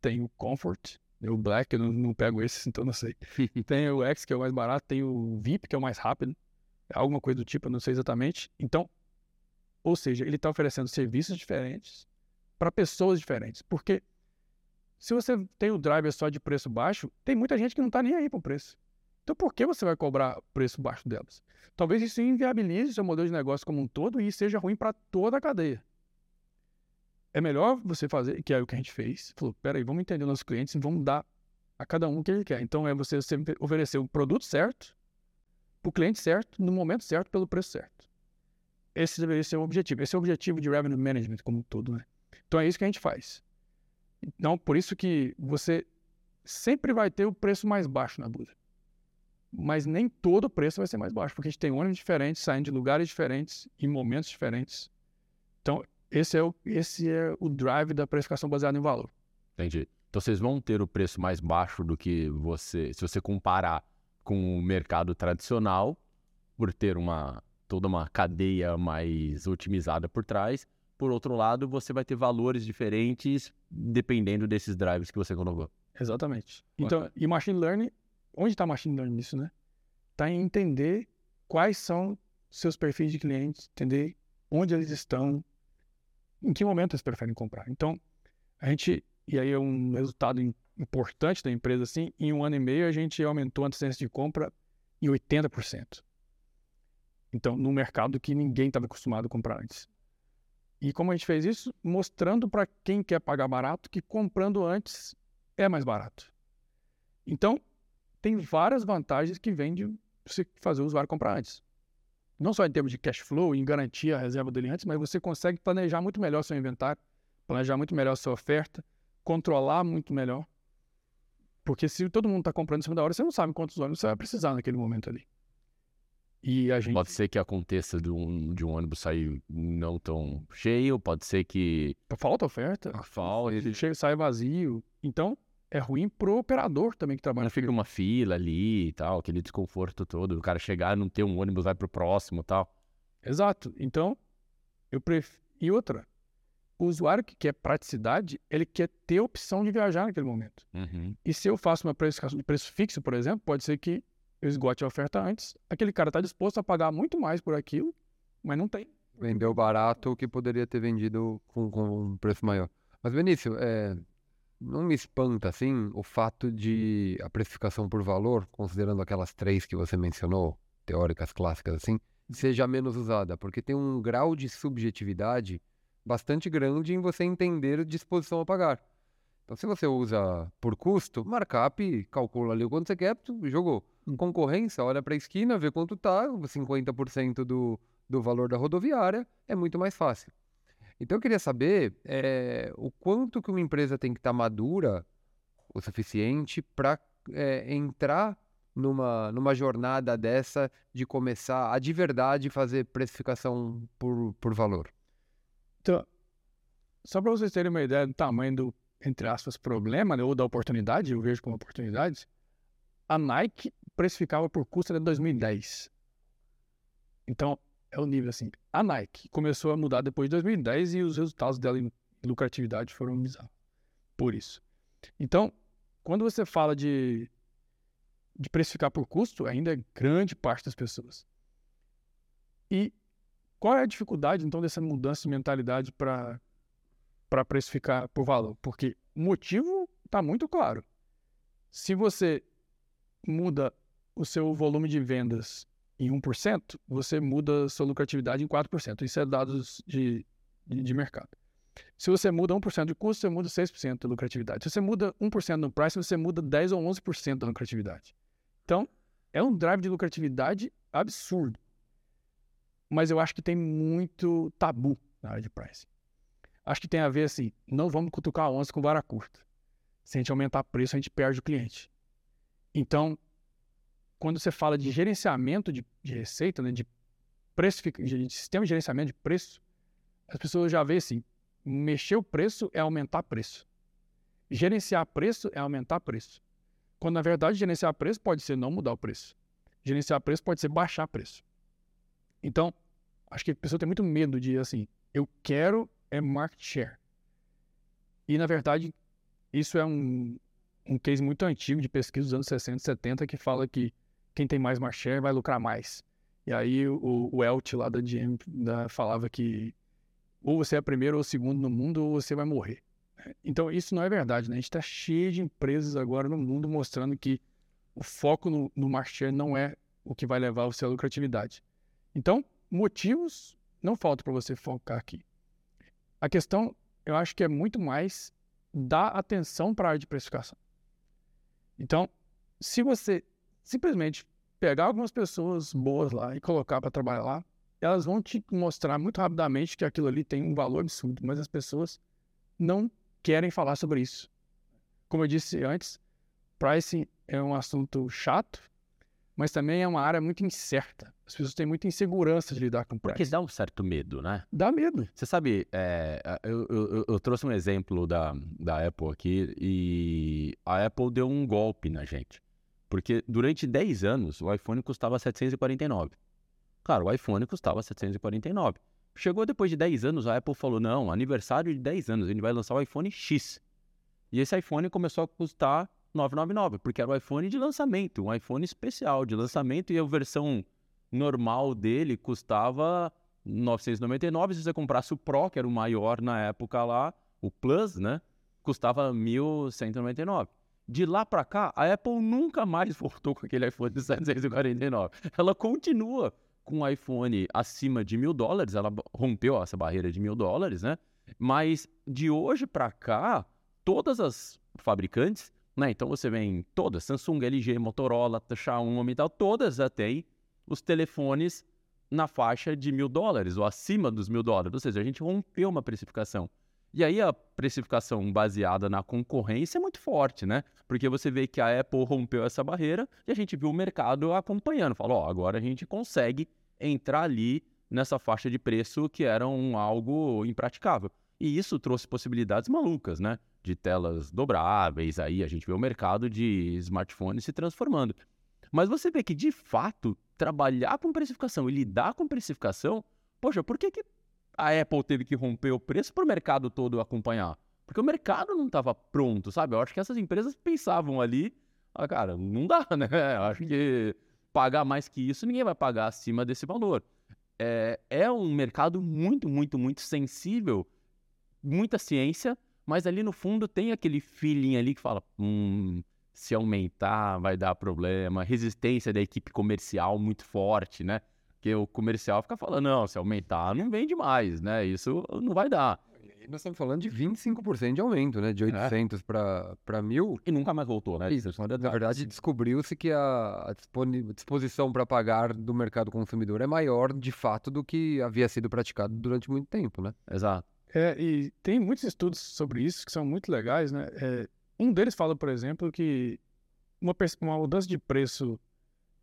tem o Comfort, né, o Black, eu não, não pego esse, então não sei. Tem o X, que é o mais barato, tem o VIP, que é o mais rápido, alguma coisa do tipo, eu não sei exatamente. Então, ou seja, ele está oferecendo serviços diferentes para pessoas diferentes. Porque se você tem o driver só de preço baixo, tem muita gente que não está nem aí para o preço. Então, por que você vai cobrar preço baixo delas? Talvez isso inviabilize o seu modelo de negócio como um todo e seja ruim para toda a cadeia. É melhor você fazer, que é o que a gente fez. Falou, peraí, vamos entender os nossos clientes e vamos dar a cada um o que ele quer. Então, é você sempre oferecer o produto certo, para o cliente certo, no momento certo, pelo preço certo. Esse deveria ser o objetivo. Esse é o objetivo de revenue management como um todo, né? Então, é isso que a gente faz. Então, por isso que você sempre vai ter o preço mais baixo na Buda. Mas nem todo preço vai ser mais baixo, porque a gente tem ônibus diferentes, saindo de lugares diferentes, em momentos diferentes. Então, esse é o, esse é o drive da precificação baseada em valor. Entendi. Então vocês vão ter o preço mais baixo do que você, se você comparar com o mercado tradicional, por ter uma toda uma cadeia mais otimizada por trás. Por outro lado, você vai ter valores diferentes dependendo desses drivers que você colocou. Exatamente. Então, e machine learning, onde está machine learning nisso, né? Está em entender quais são seus perfis de clientes, entender onde eles estão, em que momento eles preferem comprar. Então, a gente, e aí é um resultado im- importante da empresa, assim, em um ano e meio a gente aumentou a antecedência de compra em 80%. Então, num mercado que ninguém estava acostumado a comprar antes. E como a gente fez isso? Mostrando para quem quer pagar barato que comprando antes é mais barato. Então, tem várias vantagens que vêm de você fazer o usuário comprar antes. Não só em termos de cash flow, em garantir a reserva dele antes, mas você consegue planejar muito melhor seu inventário, planejar muito melhor sua oferta, controlar muito melhor. Porque se todo mundo está comprando em cima da hora, você não sabe quantos ônibus você vai precisar naquele momento ali. E a gente. Pode ser que aconteça de um, de um ônibus sair não tão cheio, pode ser que Falta oferta, falte, ele chega, sai vazio. Então, é ruim pro operador também que trabalha. não fica uma fila ali e tal, aquele desconforto todo, o cara chegar, não ter um ônibus, vai pro próximo e tal. Exato. Então, eu prefiro. E outra, o usuário que quer praticidade, ele quer ter opção de viajar naquele momento. E se eu faço uma precificação de preço fixo, por exemplo, pode ser que eu esgote a oferta antes. Aquele cara está disposto a pagar muito mais por aquilo, mas não tem. Vendeu barato o que poderia ter vendido com, com um preço maior. Mas, Benício, é, não me espanta, assim, o fato de a precificação por valor, considerando aquelas três que você mencionou, teóricas clássicas assim, seja menos usada, porque tem um grau de subjetividade bastante grande em você entender disposição a pagar. Então, se você usa por custo, markup, calcula ali o quanto você quer, jogou. Hum. Concorrência, olha para a esquina, vê quanto tá, 50% do, do valor da rodoviária, é muito mais fácil. Então, eu queria saber é, o quanto que uma empresa tem que estar tá madura o suficiente para é, entrar numa, numa jornada dessa de começar a de verdade fazer precificação por, por valor? Então, só para vocês terem uma ideia do tamanho do, entre aspas, problema, né, ou da oportunidade, eu vejo como oportunidade, a Nike precificava por custo até 2010. Então, é o nível assim. A Nike começou a mudar depois de 2010 e os resultados dela em lucratividade foram bizarros. Por isso. Então, quando você fala de de precificar por custo ainda é grande parte das pessoas. E qual é a dificuldade, então, dessa mudança de mentalidade para precificar por valor? Porque o motivo está muito claro. Se você muda o seu volume de vendas em 1%, você muda sua lucratividade em 4%. Isso é dados de, de, de mercado. Se você muda 1% de custo, você muda 6% da lucratividade. Se você muda 1% no price, você muda 10 ou 11% da lucratividade. Então, é um drive de lucratividade absurdo. Mas eu acho que tem muito tabu na área de pricing. Acho que tem a ver assim, não vamos cutucar a onça com vara curta. Se a gente aumentar preço, a gente perde o cliente. Então, quando você fala de gerenciamento de, de receita, né, de, de sistema de gerenciamento de preço, as pessoas já veem assim, mexer o preço é aumentar preço. Gerenciar preço é aumentar preço. Quando na verdade gerenciar preço pode ser não mudar o preço. Gerenciar preço pode ser baixar preço. Então, acho que a pessoa tem muito medo de assim, eu quero é market share. E na verdade, isso é um, um case muito antigo de pesquisa dos anos 60 e 70 que fala que quem tem mais share vai lucrar mais. E aí o, o Elt lá da GM da, falava que ou você é primeiro ou segundo no mundo ou você vai morrer. Então, isso não é verdade, né? A gente está cheio de empresas agora no mundo mostrando que o foco no, no não é o que vai levar você à lucratividade. Então, motivos não faltam para você focar aqui. A questão, eu acho que é muito mais dar atenção para a área de precificação. Então, se você simplesmente pegar algumas pessoas boas lá e colocar para trabalhar lá, elas vão te mostrar muito rapidamente que aquilo ali tem um valor absurdo, mas as pessoas não querem falar sobre isso. Como eu disse antes, pricing é um assunto chato, mas também é uma área muito incerta. As pessoas têm muita insegurança de lidar com pricing. Porque dá um certo medo, né? Dá medo. Você sabe, é, eu, eu, eu, trouxe um exemplo da, da Apple aqui e a Apple deu um golpe na gente. Porque durante 10 anos o iPhone custava 749. Claro, o iPhone custava 749. Chegou depois de 10 anos, a Apple falou: não, aniversário de 10 anos, a gente vai lançar o iPhone X. E esse iPhone começou a custar 999, porque era o iPhone de lançamento, um iPhone especial de lançamento, e a versão normal dele custava 999. Se você comprasse o Pro, que era o maior na época lá, o Plus, né? Custava 1.199. De lá para cá, a Apple nunca mais voltou com aquele iPhone de 749. Ela continua com um iPhone acima de mil dólares, ela rompeu essa barreira de mil dólares, né? Mas de hoje para cá, todas as fabricantes, né? Então você vem todas, Samsung, LG, Motorola, Xiaomi e tal, todas já têm os telefones na faixa de mil dólares ou acima dos mil dólares. Ou seja, a gente rompeu uma precificação. E aí a precificação baseada na concorrência é muito forte, né? Porque você vê que a Apple rompeu essa barreira e a gente viu o mercado acompanhando. Falou, ó, agora a gente consegue entrar ali nessa faixa de preço que era um algo impraticável. E isso trouxe possibilidades malucas, né? De telas dobráveis, aí a gente vê o mercado de smartphones se transformando. Mas você vê que, de fato, trabalhar com precificação e lidar com precificação, poxa, por que, que a Apple teve que romper o preço para o mercado todo acompanhar? Porque o mercado não estava pronto, sabe? Eu acho que essas empresas pensavam ali, ah, cara, não dá, né? Eu acho que pagar mais que isso, ninguém vai pagar acima desse valor. É, é um mercado muito, muito, muito sensível, muita ciência, mas ali no fundo tem aquele feeling ali que fala, hum, se aumentar vai dar problema, resistência da equipe comercial muito forte, né? Porque o comercial fica falando, não, se aumentar não vende mais, né? Isso não vai dar. E nós estamos falando de 25% de aumento, né? De 800 para para 1.000. E nunca mais voltou, né? Isso, na verdade, descobriu-se que a, disposição para pagar do mercado consumidor é maior, de fato, do que havia sido praticado durante muito tempo, né? Exato. É, e tem muitos estudos sobre isso que são muito legais, né? É, um deles fala, por exemplo, que uma, uma mudança de preço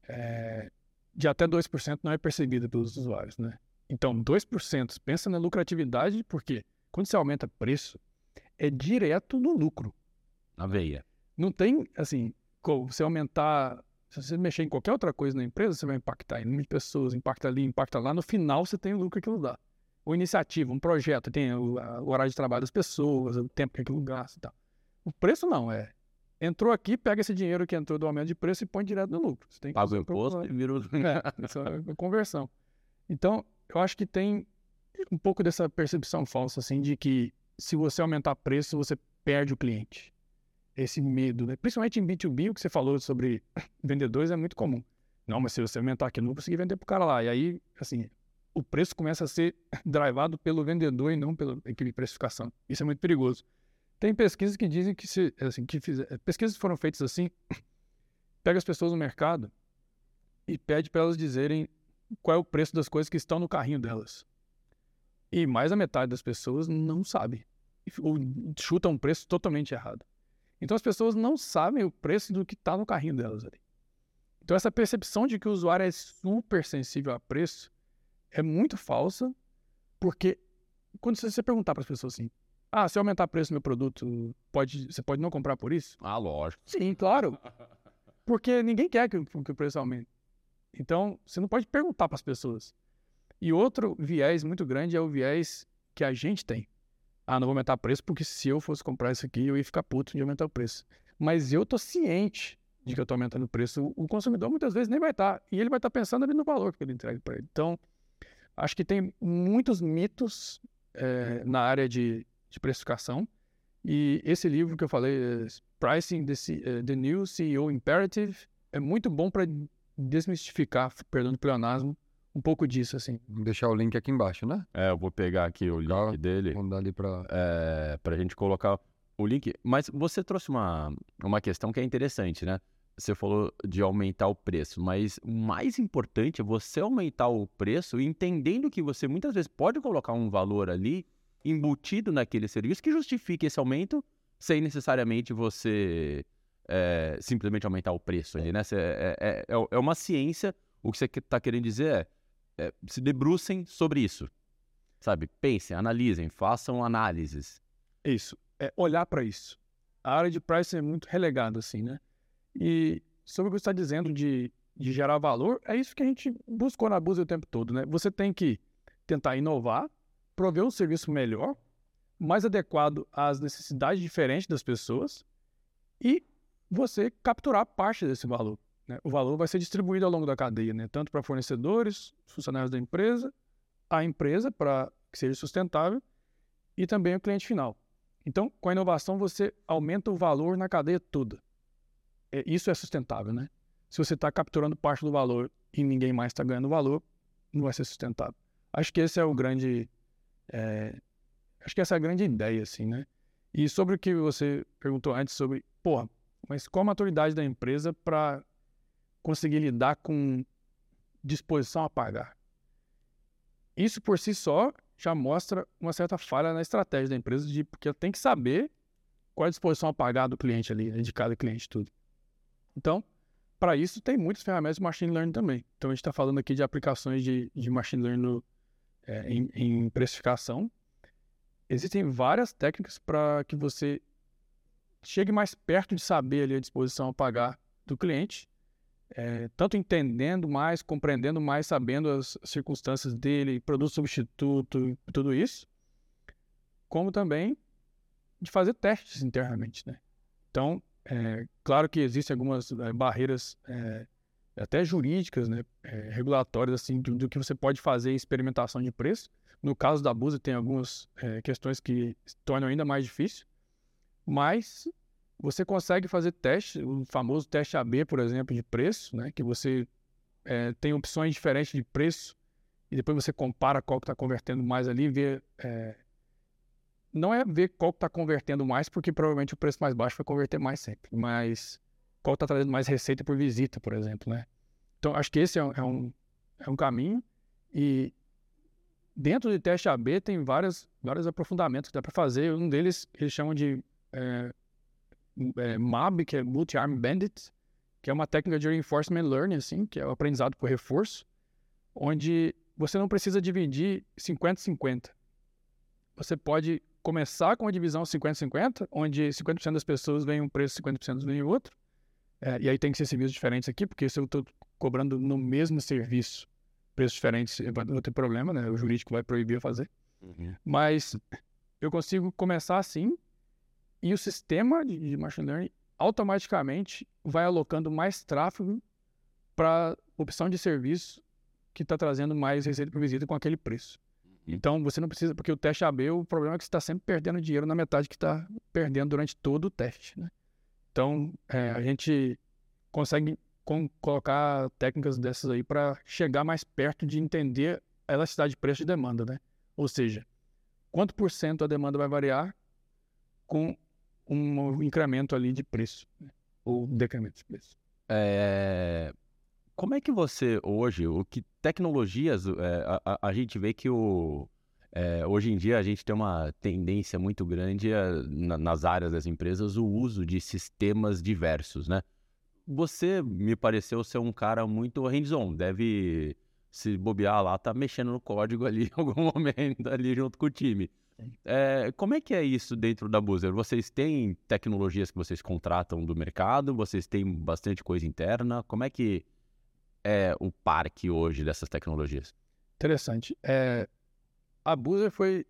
é, de até 2% não é percebida pelos usuários, né? Então, 2%, pensa na lucratividade, porque quando você aumenta preço, é direto no lucro. Na veia. Não tem, assim, como você aumentar, se você mexer em qualquer outra coisa na empresa, você vai impactar em de pessoas, impacta ali, impacta lá, no final você tem o lucro que aquilo dá. Ou iniciativa, um projeto, tem o, a- o horário de trabalho das pessoas, o tempo que aquilo gasta e tal. O preço não, é. Entrou aqui, pega esse dinheiro que entrou do aumento de preço e põe direto no lucro. Você tem Paga o imposto e vira o... É, essa é a conversão. Então, eu acho que tem um pouco dessa percepção falsa, assim, de que se você aumentar preço, você perde o cliente. Esse medo, né? Principalmente em B2B, o que você falou sobre vendedores é muito comum. Não, mas se você aumentar aqui, eu não vou conseguir vender pro cara lá. E aí, assim, o preço começa a ser drivado pelo vendedor e não pela equipe de precificação. Isso é muito perigoso. Tem pesquisas que dizem que se, assim, que fiz, pesquisas foram feitas assim, pega as pessoas no mercado e pede para elas dizerem qual é o preço das coisas que estão no carrinho delas. E mais da metade das pessoas não sabe. Ou chuta um preço totalmente errado. Então as pessoas não sabem o preço do que está no carrinho delas ali. Então essa percepção de que o usuário é super sensível a preço é muito falsa, porque quando você perguntar para as pessoas assim, ah, se eu aumentar o preço do meu produto, pode, você pode não comprar por isso? Ah, lógico. Sim, claro. Porque ninguém quer que, o- que o preço aumente. Então, você não pode perguntar para as pessoas. E outro viés muito grande é o viés que a gente tem. Ah, não vou aumentar o preço porque se eu fosse comprar isso aqui, eu ia ficar puto de aumentar o preço. Mas eu tô ciente de que eu tô aumentando o preço. O consumidor muitas vezes nem vai estar. E ele vai estar pensando ali no valor que ele entrega para ele. Então, acho que tem muitos mitos eh, na área de, de precificação. E esse livro que eu falei, eh, Pricing the, C- eh, the New CEO Imperative, é muito bom para desmistificar, perdão do pleonasmo, um pouco disso, assim. Vou deixar o link aqui embaixo, né? É, eu vou pegar aqui o link Legal. dele. Vamos dar ali para. é, para a gente colocar o link. Mas você trouxe uma, uma questão que é interessante, né? Você falou de aumentar o preço, mas o mais importante é você aumentar o preço entendendo que você muitas vezes pode colocar um valor ali embutido naquele serviço que justifique esse aumento sem necessariamente você é, simplesmente aumentar o preço ali, né? Cê- é, é, é, é uma ciência. O que você está querendo dizer é, é se debrucem sobre isso, sabe? Pensem, analisem, façam análises. Isso, é olhar para isso. A área de pricing é muito relegada, assim, né? E sobre o que você está dizendo de, de gerar valor, é isso que a gente buscou na Busa o tempo todo, né? Você tem que tentar inovar, prover um serviço melhor, mais adequado às necessidades diferentes das pessoas e você capturar parte desse valor. né? O valor vai ser distribuído ao longo da cadeia, né? tanto para fornecedores, funcionários da empresa, a empresa para que seja sustentável e também o cliente final. Então, com a inovação, você aumenta o valor na cadeia toda. É, isso é sustentável, né? Se você está capturando parte do valor e ninguém mais está ganhando valor, não vai ser sustentável. Acho que esse é o grande. É, acho que essa é a grande ideia, assim, né? E sobre o que você perguntou antes sobre, porra, mas qual a maturidade da empresa para conseguir lidar com disposição a pagar? Isso por si só já mostra uma certa falha na estratégia da empresa, de, porque ela tem que saber qual é a disposição a pagar do cliente ali, né, de cada cliente tudo. Então, para isso, tem muitas ferramentas de machine learning também. Então, a gente está falando aqui de aplicações de, de machine learning no, é, em, em precificação. Existem várias técnicas para que você chegue mais perto de saber ali a disposição a pagar do cliente, é, tanto entendendo mais, compreendendo mais, sabendo as circunstâncias dele, produto substituto, tudo isso, como também de fazer testes internamente, né? Então, é, claro que existem algumas é, barreiras é, até jurídicas, né, é, regulatórias, assim, do, do que você pode fazer em experimentação de preço. No caso da Busa, tem algumas é, questões que tornam ainda mais difícil, mas você consegue fazer teste, o famoso teste AB, por exemplo, de preço, né, que você é, tem opções diferentes de preço e depois você compara qual que está convertendo mais ali, vê não é ver qual está convertendo mais, porque provavelmente o preço mais baixo vai converter mais sempre, mas qual está trazendo mais receita por visita, por exemplo, né? Então, acho que esse é um, é um, é um caminho e dentro de teste AB tem vários, vários aprofundamentos que dá para fazer. Um deles eles chamam de é, é, MAB, que é Multi-Arm Bandit, que é uma técnica de Reinforcement Learning, assim, que é o aprendizado por reforço, onde você não precisa dividir 50-50. Você pode começar com a divisão 50-50, onde 50% das pessoas veem um preço, 50% veem outro. É, e aí tem que ser serviços diferentes aqui, porque se eu estou cobrando no mesmo serviço preços diferentes, vai ter problema, né? O jurídico vai proibir eu fazer. Uhum. Mas eu consigo começar assim e o sistema de machine learning automaticamente vai alocando mais tráfego para opção de serviço que está trazendo mais receita por visita com aquele preço. Então você não precisa, porque o teste AB, o problema é que você está sempre perdendo dinheiro na metade que está perdendo durante todo o teste. Né? Então é, a gente consegue com, colocar técnicas dessas aí para chegar mais perto de entender a elasticidade de preço e demanda, né? Ou seja, quanto por cento a demanda vai variar com um incremento ali de preço, né? ou decremento de preço. É, como é que você hoje, o que tecnologias, é, a, a, gente vê que o, é, hoje em dia a gente tem uma tendência muito grande a, é, na, nas áreas das empresas o uso de sistemas diversos, né? Você me pareceu ser um cara muito hands-on, deve se bobear lá, tá mexendo no código ali em algum momento ali junto com o time. É, como é que é isso dentro da Boozer? Vocês têm tecnologias que vocês contratam do mercado? Vocês têm bastante coisa interna? Como é que é o parque hoje dessas tecnologias? Interessante. É, a Boozer foi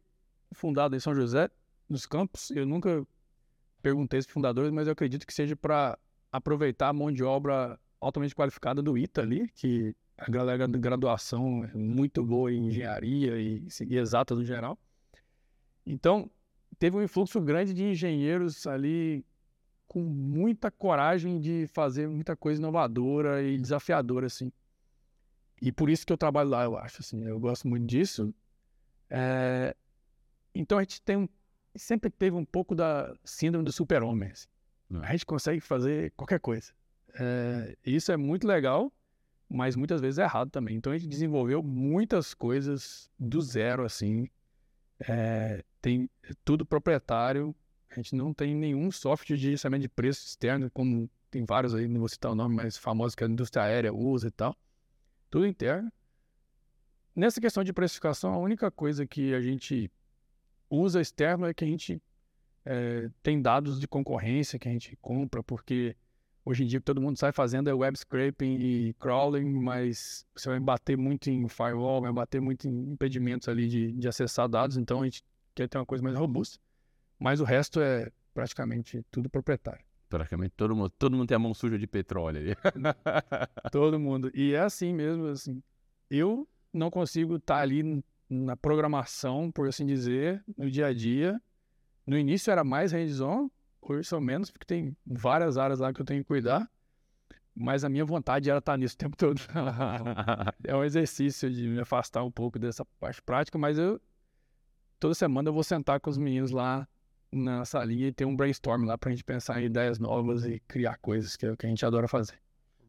fundada em São José, nos campos. Eu nunca perguntei aos fundadores, mas eu acredito que seja para aproveitar a mão de obra altamente qualificada do ITA ali, que a galera de graduação é muito boa em engenharia e, e exata no geral. Então, teve um influxo grande de engenheiros ali com muita coragem de fazer muita coisa inovadora e desafiadora, assim. E por isso que eu trabalho lá, eu acho, assim. Eu gosto muito disso. É... Então, a gente tem um... sempre teve um pouco da síndrome do super-homem, assim. A gente consegue fazer qualquer coisa. É... Isso é muito legal, mas muitas vezes é errado também. Então, a gente desenvolveu muitas coisas do zero, assim, é, tem tudo proprietário. A gente não tem nenhum software de gerenciamento de preço externo, como tem vários aí, não vou citar o nome mais famoso que a indústria aérea usa e tal. Tudo interno. Nessa questão de precificação, a única coisa que a gente usa externo é que a gente é, tem dados de concorrência que a gente compra, porque hoje em dia todo mundo sai fazendo é web scraping e crawling, mas você vai bater muito em firewall, vai bater muito em impedimentos ali de, de acessar dados, então a gente quer ter uma coisa mais robusta. Mas o resto é praticamente tudo proprietário. Praticamente todo mundo, todo mundo tem a mão suja de petróleo ali. todo mundo. E é assim mesmo, assim. Eu não consigo estar tá ali na programação, por assim dizer, no dia a dia. No início era mais hands-on, hoje são menos, porque tem várias áreas lá que eu tenho que cuidar. Mas a minha vontade era estar nisso o tempo todo. é um exercício de me afastar um pouco dessa parte prática, mas eu toda semana eu vou sentar com os meninos lá na salinha e ter um brainstorm lá para a gente pensar em ideias novas e criar coisas, que é o que a gente adora fazer.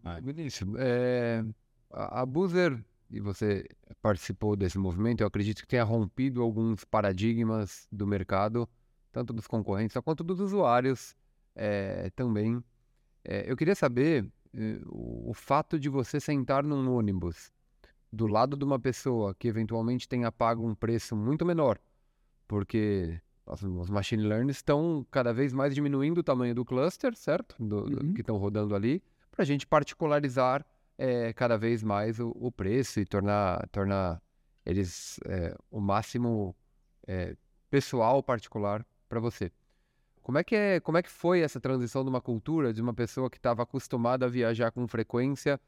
Ah, Benício, é, a Boozer, e você participou desse movimento, eu acredito que tenha rompido alguns paradigmas do mercado, tanto dos concorrentes quanto dos usuários é, também. É, eu queria saber eh, o, o fato de você sentar num ônibus do lado de uma pessoa que eventualmente tenha pago um preço muito menor porque os machine learning estão cada vez mais diminuindo o tamanho do cluster, certo? Do, do, uhum. que estão rodando ali, para a gente particularizar é, cada vez mais o, o, preço e tornar, tornar eles é, o máximo é, pessoal, particular para você. Como é, que é, como é que foi essa transição de uma cultura, de uma pessoa que estava acostumada a viajar com frequência,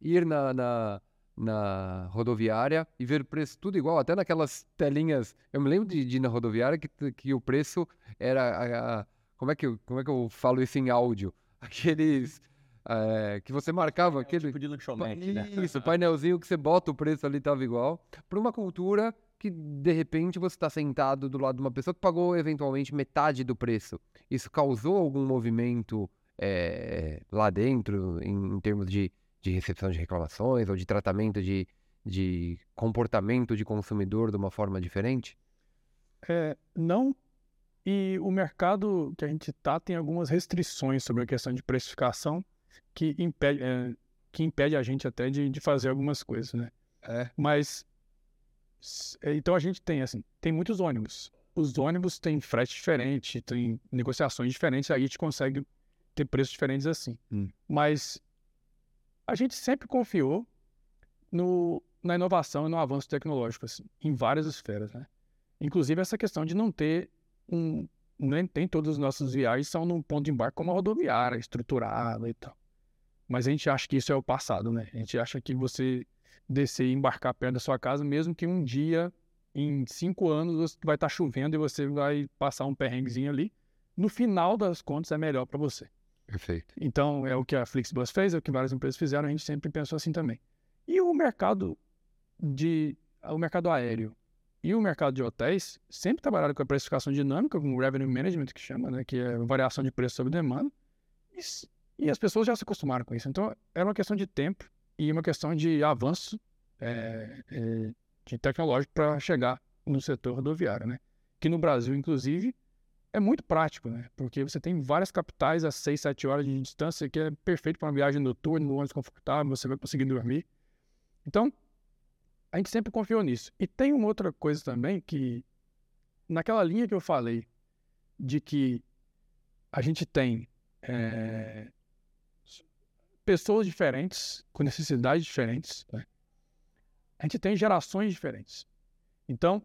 ir na, na na rodoviária e ver o preço tudo igual, até naquelas telinhas. Eu me lembro de, de ir na rodoviária que, que o preço era. A, a, como, é que como é que eu falo isso em áudio? Aqueles. É, que você marcava É um aquele. tipo de lanchonete, né? Isso, painelzinho que você bota o preço ali tava igual. Para uma cultura que, de repente, você está sentado do lado de uma pessoa que pagou eventualmente metade do preço. Isso causou algum movimento é, lá dentro, em, em termos de, de recepção de reclamações ou de tratamento de, de comportamento de consumidor de uma forma diferente? É, não. E o mercado que a gente está tem algumas restrições sobre a questão de precificação que impede, é, que impede a gente até de, de fazer algumas coisas, né? É. Mas é, então a gente tem assim, tem muitos ônibus. Os ônibus têm frete diferente, tem negociações diferentes, aí a gente consegue ter preços diferentes assim. Hum. Mas a gente sempre confiou no, na inovação e no avanço tecnológico, assim, em várias esferas, né? Inclusive essa questão de não ter um. Nem tem todas as nossas viagens são num ponto de embarque como a rodoviária, estruturada e tal. Mas a gente acha que isso é o passado, né? A gente acha que você descer e embarcar perto da sua casa, mesmo que um dia, em cinco anos, vai estar chovendo e você vai passar um perrenguezinho ali. No final das contas, é melhor para você. Perfeito. Então, é o que a Flixbus fez, é o que várias empresas fizeram, a gente sempre pensou assim também. E o mercado de o mercado aéreo e o mercado de hotéis sempre trabalharam com a precificação dinâmica, com o revenue management que chama, né, que é variação de preço sobre demanda. E, e as pessoas já se acostumaram com isso. Então, era uma questão de tempo e uma questão de avanço é, é, de tecnológico para chegar no setor rodoviário, né? Que no Brasil, inclusive, é muito prático, né? Porque você tem várias capitais a 6, 7 horas de distância, que é perfeito para uma viagem noturna, no ônibus confortável, você vai conseguir dormir. Então, a gente sempre confiou nisso. E tem uma outra coisa também que, naquela linha que eu falei, de que a gente tem eh, pessoas diferentes, com necessidades diferentes, né? a gente tem gerações diferentes. Então,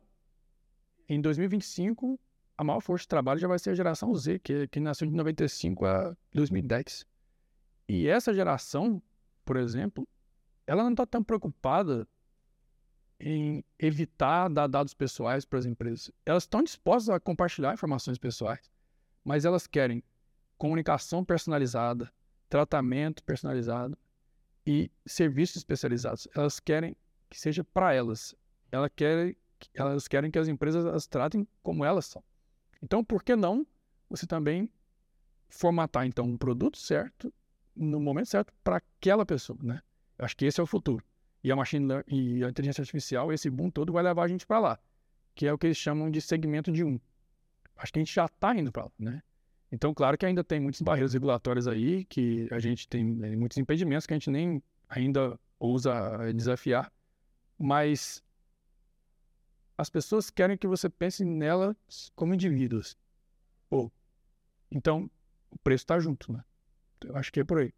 em 2025, a maior força de trabalho já vai ser a geração Z, que, que nasceu de 95 a 2010. E essa geração, por exemplo, ela não está tão preocupada em evitar dar dados pessoais para as empresas. Elas estão dispostas a compartilhar informações pessoais, mas elas querem comunicação personalizada, tratamento personalizado e serviços especializados. Elas querem que seja para elas. Elas querem, elas querem que as empresas as tratem como elas são. Então, por que não você também formatar então um produto certo no momento certo para aquela pessoa, né? Eu acho que esse é o futuro. E a machine learning e a inteligência artificial, esse boom todo vai levar a gente para lá, que é o que eles chamam de segmento de um. Acho que a gente já está indo para lá, né? Então, claro que ainda tem muitas barreiras regulatórias aí, que a gente tem eh, muitos impedimentos que a gente nem ainda ousa eh, desafiar, mas as pessoas querem que você pense nelas como indivíduos. Então o preço está junto, né? Eu acho que é por aí.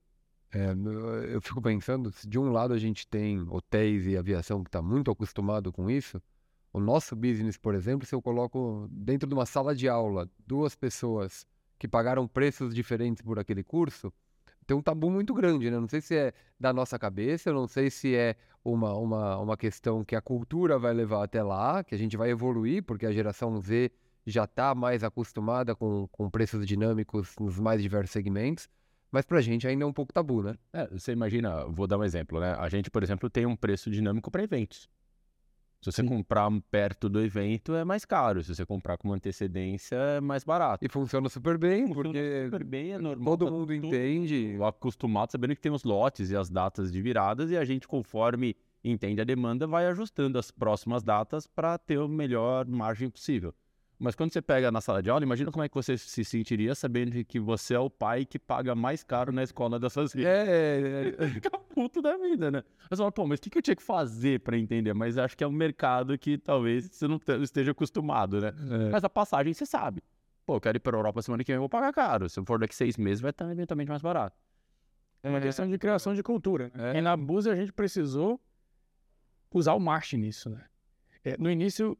É, eu eu fico pensando, se de um lado a gente tem hotéis e aviação que está muito acostumado com isso, o nosso business, por exemplo, se eu coloco dentro de uma sala de aula duas pessoas que pagaram preços diferentes por aquele curso, tem um tabu muito grande, né? Não sei se é da nossa cabeça, não sei se é uma, uma, uma questão que a cultura vai levar até lá, que a gente vai evoluir, porque a geração Z já está mais acostumada com, com preços dinâmicos nos mais diversos segmentos. Mas pra gente ainda é um pouco tabu, né? É, você imagina, vou dar um exemplo, né? A gente, por exemplo, tem um preço dinâmico para eventos. Se você comprar perto do evento, é mais caro. Se você comprar com uma antecedência, é mais barato. E funciona super bem, Funciona porque super bem, é normal. todo tá mundo tudo entende. acostumado, sabendo que tem os lotes e as datas de viradas, e a gente, conforme entende a demanda, vai ajustando as próximas datas para ter a melhor margem possível. Mas quando você pega na sala de aula, imagina como é que você se sentiria sabendo que você é o pai que paga mais caro na escola das suas filhas. É, é, Fica puto da vida, né? Mas fala, pô, mas o que, que eu tinha que fazer para entender? Mas acho que é um mercado que talvez você não te- esteja acostumado, né? é. Mas a passagem você sabe. Pô, eu quero ir para Europa semana que vem, eu vou pagar caro. Se eu for daqui seis meses, vai estar eventualmente mais barato. É uma questão de criação de cultura. Né? É. E na Busa a gente precisou usar o marketing nisso, né? É, no início,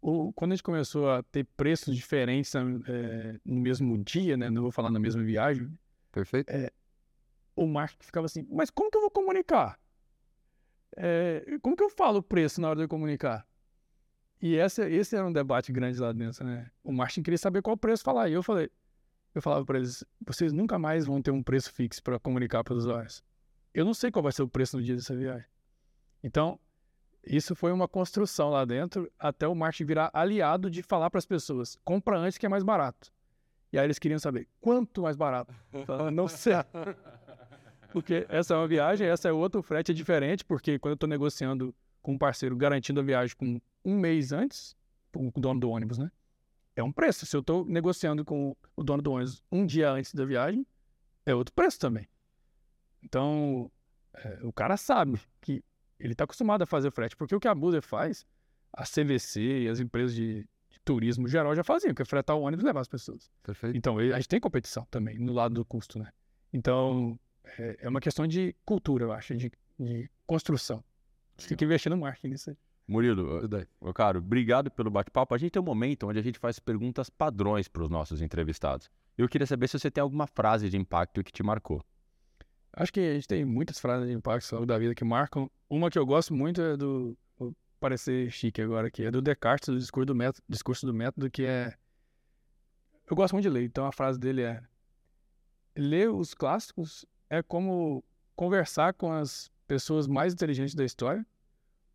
o- quando a gente começou a ter preços diferentes é, no mesmo dia, né? Não vou falar na mesma viagem, Perfeito? o marketing ficava assim, mas como que eu vou comunicar? É, como que eu falo o preço na hora de eu comunicar? E essa, esse era um debate grande lá dentro, né? O marketing queria saber qual preço falar. E eu falei, eu falava para eles: vocês nunca mais vão ter um preço fixo para comunicar para os usuários. Eu não sei qual vai ser o preço no dia dessa viagem. Então, isso foi uma construção lá dentro até o marketing virar aliado de falar para as pessoas: compra antes que é mais barato. E aí eles queriam saber quanto mais barato. Falava, não sei. Porque essa é uma viagem, essa é outra, o frete é diferente, porque quando eu estou negociando com um parceiro garantindo a viagem com um mês antes, com o dono do ônibus, né? É um preço. Se eu estou negociando com o dono do ônibus um dia antes da viagem, é outro preço também. Então, é, o cara sabe que ele está acostumado a fazer frete. Porque o que a Buser faz, a CVC e as empresas de, de turismo geral já faziam, que é fretar o ônibus e levar as pessoas. Perfeito. Então, a gente tem competição também no lado do custo, né? Então, é, é uma questão de cultura, eu acho, de, de construção. A gente tem que investir no marketing nisso aí. Murilo, meu caro, obrigado pelo bate-papo. A gente tem um momento onde a gente faz perguntas padrões para os nossos entrevistados. Eu queria saber se você tem alguma frase de impacto que te marcou. Acho que a gente tem muitas frases de impacto ao longo da vida que marcam. Uma que eu gosto muito é do. Vou parecer chique agora aqui. É do Descartes, do discurso do método, discurso do método que é. Eu gosto muito de ler, então a frase dele é: Ler os clássicos é como conversar com as pessoas mais inteligentes da história,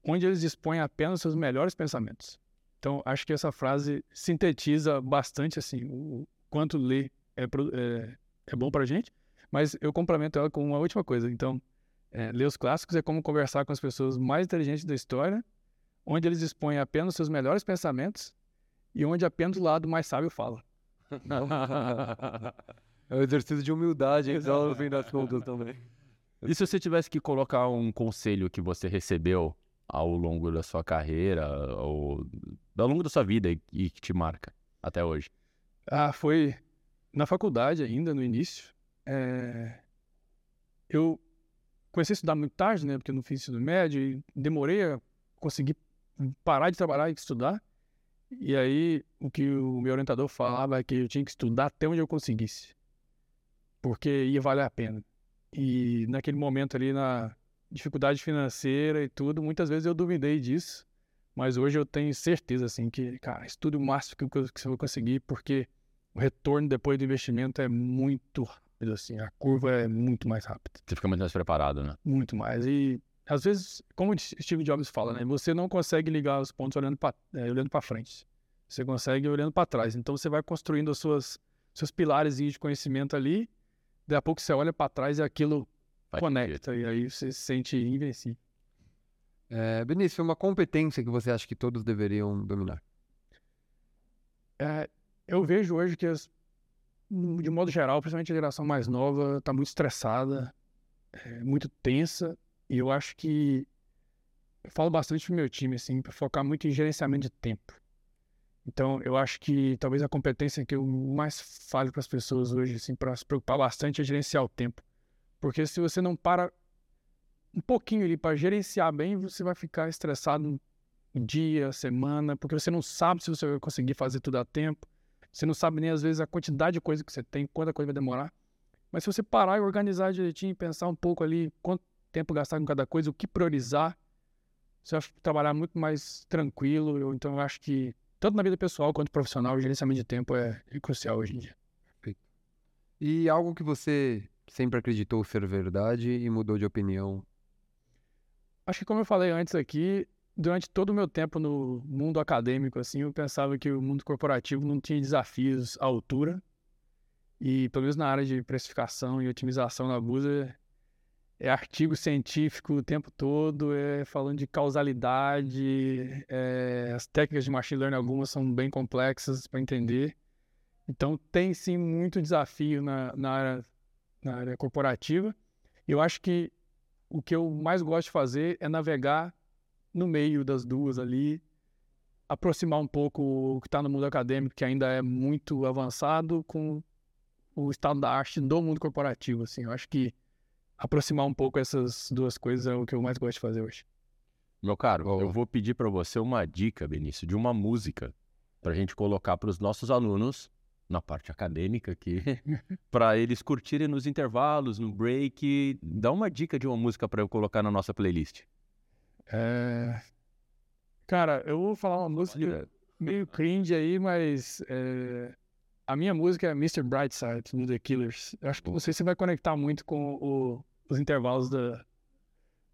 onde eles dispõem apenas seus melhores pensamentos. Então, acho que essa frase sintetiza bastante assim o quanto ler é, é, é bom pra gente, mas eu complemento ela com uma última coisa. Então, é, ler os clássicos é como conversar com as pessoas mais inteligentes da história, onde eles dispõem apenas seus melhores pensamentos e onde apenas o lado mais sábio fala. É um exercício de humildade, então, no fim das contas também. E se você tivesse que colocar um conselho que você recebeu ao longo da sua carreira, ou ao longo da sua vida e e que te marca até hoje? Ah, foi na faculdade ainda, no início. É, Eu comecei a estudar muito tarde, né? Porque eu não fiz ensino médio e demorei a conseguir parar de trabalhar e estudar. E aí, o que o meu orientador falava é que eu tinha que estudar até onde eu conseguisse. Porque ia valer a pena. E naquele momento ali, na dificuldade financeira e tudo, muitas vezes eu duvidei disso. Mas hoje eu tenho certeza, assim, que, cara, estude o máximo que, que você vai conseguir, porque o retorno depois do investimento é muito rápido, assim. A curva é muito mais rápida. Você fica muito mais preparado, né? Muito mais. E às vezes, como o Steve Jobs fala, né? Você não consegue ligar os pontos olhando para olhando para frente. Você consegue olhando para trás. Então você vai construindo os suas, seus pilares de conhecimento ali. Daqui a pouco você olha para trás e aquilo Faz conecta. E aí você se sente invencível. É, Benício, uma competência que você acha que todos deveriam dominar? É, eu vejo hoje que, as- de modo geral, principalmente a geração mais nova, está muito estressada, é, muito tensa, e eu acho que eu falo bastante pro meu time, assim, para focar muito em gerenciamento de tempo. Então, eu acho que talvez a competência que eu mais falo para as pessoas hoje, assim, para se preocupar bastante é gerenciar o tempo. Porque se você não para um pouquinho ali para gerenciar bem, você vai ficar estressado um dia, semana, porque você não sabe se você vai conseguir fazer tudo a tempo. Você não sabe nem às vezes a quantidade de coisa que você tem, quanta coisa vai demorar. Mas se você parar e organizar direitinho, e pensar um pouco ali quanto tempo gastar com cada coisa, o que priorizar, você vai trabalhar muito mais tranquilo. Eu- então eu acho que tanto na vida pessoal quanto profissional, o gerenciamento de tempo é, é crucial hoje em dia. E algo que você sempre acreditou ser verdade e mudou de opinião? Acho que como eu falei antes aqui, durante todo o meu tempo no mundo acadêmico, assim, eu pensava que o mundo corporativo não tinha desafios à altura. E pelo menos na área de precificação e otimização na Busa, é artigo científico o tempo todo, é falando de causalidade, é, as técnicas de machine learning algumas são bem complexas para entender. Então tem sim muito desafio na, na, área, na área corporativa. Eu acho que o que eu mais gosto de fazer é navegar no meio das duas ali, aproximar um pouco o que está no mundo acadêmico, que ainda é muito avançado, com o estado da arte do mundo corporativo. Assim, eu acho que aproximar um pouco essas duas coisas é o que eu mais gosto de fazer hoje. Meu caro, Boa. eu vou pedir para você uma dica, Benício, de uma música para a gente colocar para os nossos alunos na parte acadêmica aqui, para eles curtirem nos intervalos, no break. Dá uma dica de uma música para eu colocar na nossa playlist. É... Cara, eu vou falar uma música meio cringe aí, mas é, A minha música é Mr. Brightside, do The Killers. Eu acho que não sei se vai conectar muito com o- os intervalos da,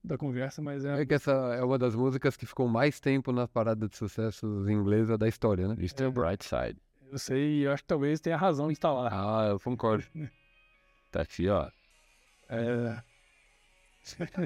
da conversa, mas é. É que essa é uma das músicas que ficou mais tempo na parada de sucessos inglesa da história, né? Mr. Brightside. Eu sei, e eu acho que talvez tenha razão de estar lá. Ah, eu concordo. Tá aqui, ó. É,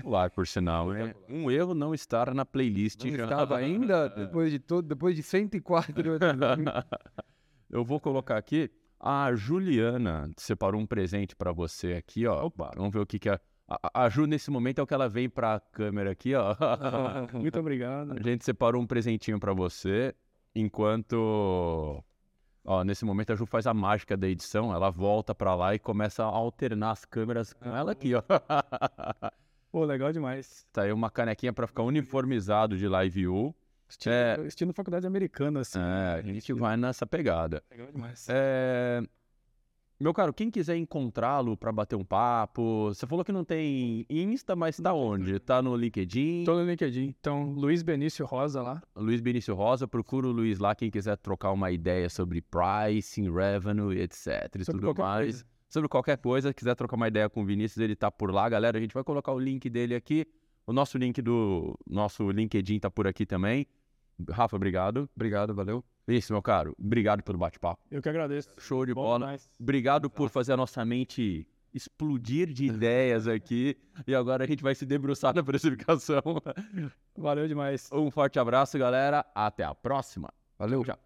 Lá, por sinal. É um erro não estar na playlist. Não já. estava ainda, depois de todo, depois de 104 Eu vou colocar aqui. A Juliana separou um presente pra você aqui, ó. Vamos ver o que que é. A, a Ju, nesse momento, é o que ela vem pra câmera aqui, ó. muito obrigado. A gente separou um presentinho pra você, enquanto... Ó, nesse momento a Ju faz a mágica da edição, ela volta pra lá e começa a alternar as câmeras com ela aqui, ó. Pô, legal demais. tá aí uma canequinha pra ficar uniformizado de Live view. Estilo, É. estilo faculdade americana, assim. É, a gente vai nessa pegada. Legal demais. É, Meu caro, quem quiser encontrá-lo pra bater um papo, você falou que não tem Insta, mas tá onde? Tá no LinkedIn, Tô no LinkedIn. Então, Luiz Benício Rosa lá. Luiz Benício Rosa, procura o Luiz lá, quem quiser trocar uma ideia sobre pricing, revenue, etc. e Sobre tudo mais. coisa. Sobre qualquer coisa, quiser trocar uma ideia com o Vinícius, ele tá por lá, galera. A gente vai colocar o link dele aqui. O nosso link do nosso LinkedIn tá por aqui também. Rafa, obrigado. Obrigado, valeu. Isso, meu caro. Obrigado pelo bate-papo. Eu que agradeço. Show de Bom bola. demais. Obrigado por fazer a nossa mente explodir de ideias aqui. E agora a gente vai se debruçar na precificação. Valeu demais. Um forte abraço, galera. Até a próxima. Valeu. Tchau.